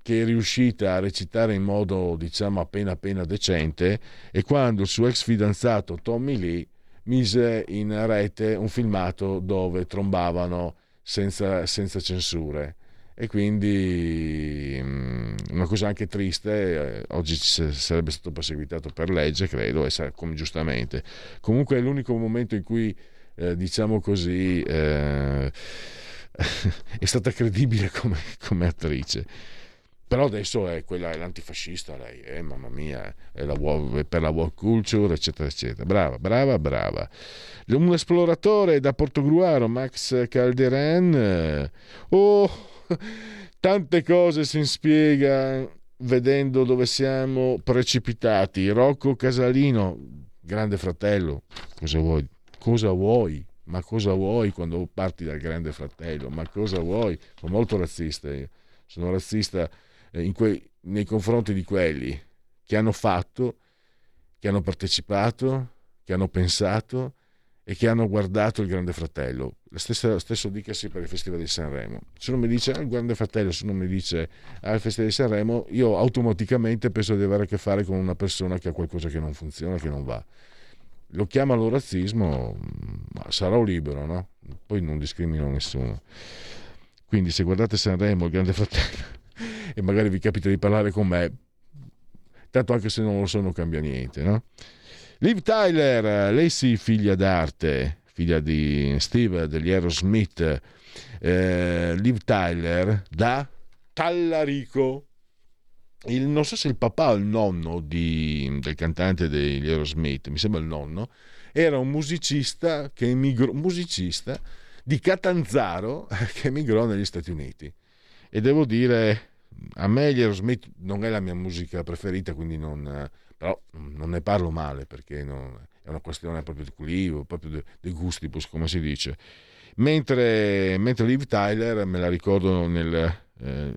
che è riuscita a recitare in modo, diciamo, appena appena decente è quando il suo ex fidanzato Tommy Lee mise in rete un filmato dove trombavano senza, senza censure e quindi mm, una cosa anche triste, eh, oggi sarebbe stato perseguitato per legge, credo, e come giustamente. Comunque è l'unico momento in cui, eh, diciamo così, eh, è stata credibile come, come, attrice. Però adesso è quella, è l'antifascista, lei, eh, mamma mia, è, la, è per la world culture, eccetera, eccetera. Brava, brava, brava. Un esploratore da Portogruaro, Max Calderan, oh, tante cose si spiega vedendo dove siamo precipitati. Rocco Casalino, grande fratello, cosa vuoi? Cosa vuoi? Ma cosa vuoi quando parti dal grande fratello? Ma cosa vuoi? Sono molto razzista io. Sono razzista eh, que- nei confronti di quelli che hanno fatto, che hanno partecipato, che hanno pensato e che hanno guardato il Grande Fratello. Lo stesso, dicasi per il Festival di Sanremo. Se uno mi dice ah, Grande Fratello, se uno mi dice ah, Festival di Sanremo, io automaticamente penso di avere a che fare con una persona che ha qualcosa che non funziona, che non va. Lo chiamano razzismo, ma sarò libero, no? Poi non discrimino nessuno. Quindi se guardate Sanremo, il Grande Fratello, e magari vi capita di parlare con me, tanto anche se non lo so non cambia niente, no? Liv Tyler, lei sì, figlia d'arte, figlia di Steve degli Aerosmith. Eh, Liv Tyler da Tallarico. Il, non so se il papà o il nonno di, del cantante degli Aerosmith, mi sembra il nonno, era un musicista che emigrò, musicista di Catanzaro che emigrò negli Stati Uniti. E devo dire, a me gli Aerosmith non è la mia musica preferita, quindi non, però non ne parlo male perché non, è una questione proprio di equilibrio, proprio di, gustibus, come si dice. Mentre, mentre Liv Tyler me la ricordo nel eh,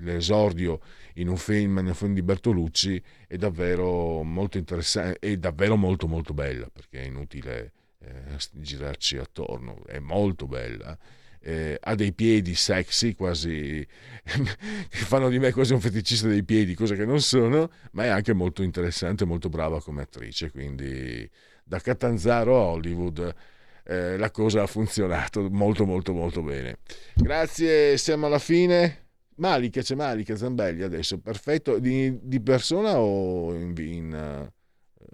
l'esordio in un film, nel film di Bertolucci è davvero molto interessante, è davvero molto molto bella perché è inutile eh, girarci attorno, è molto bella. Eh, ha dei piedi sexy, quasi che fanno di me quasi un feticista dei piedi, cosa che non sono, ma è anche molto interessante, molto brava come attrice. Quindi da Catanzaro a Hollywood eh, la cosa ha funzionato molto molto molto bene. Grazie, siamo alla fine. Malika, c'è Malika Zambelli adesso, perfetto, di, di persona o in, in uh,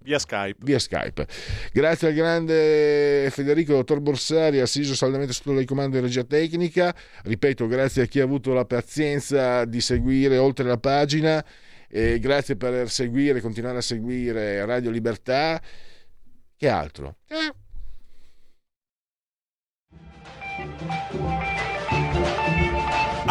via Skype. Via Skype. Grazie al grande Federico Dottor Borsari, assiso saldamente sotto il comando di regia tecnica. Ripeto, grazie a chi ha avuto la pazienza di seguire oltre la pagina. E grazie per seguire, continuare a seguire Radio Libertà. Che altro? Eh.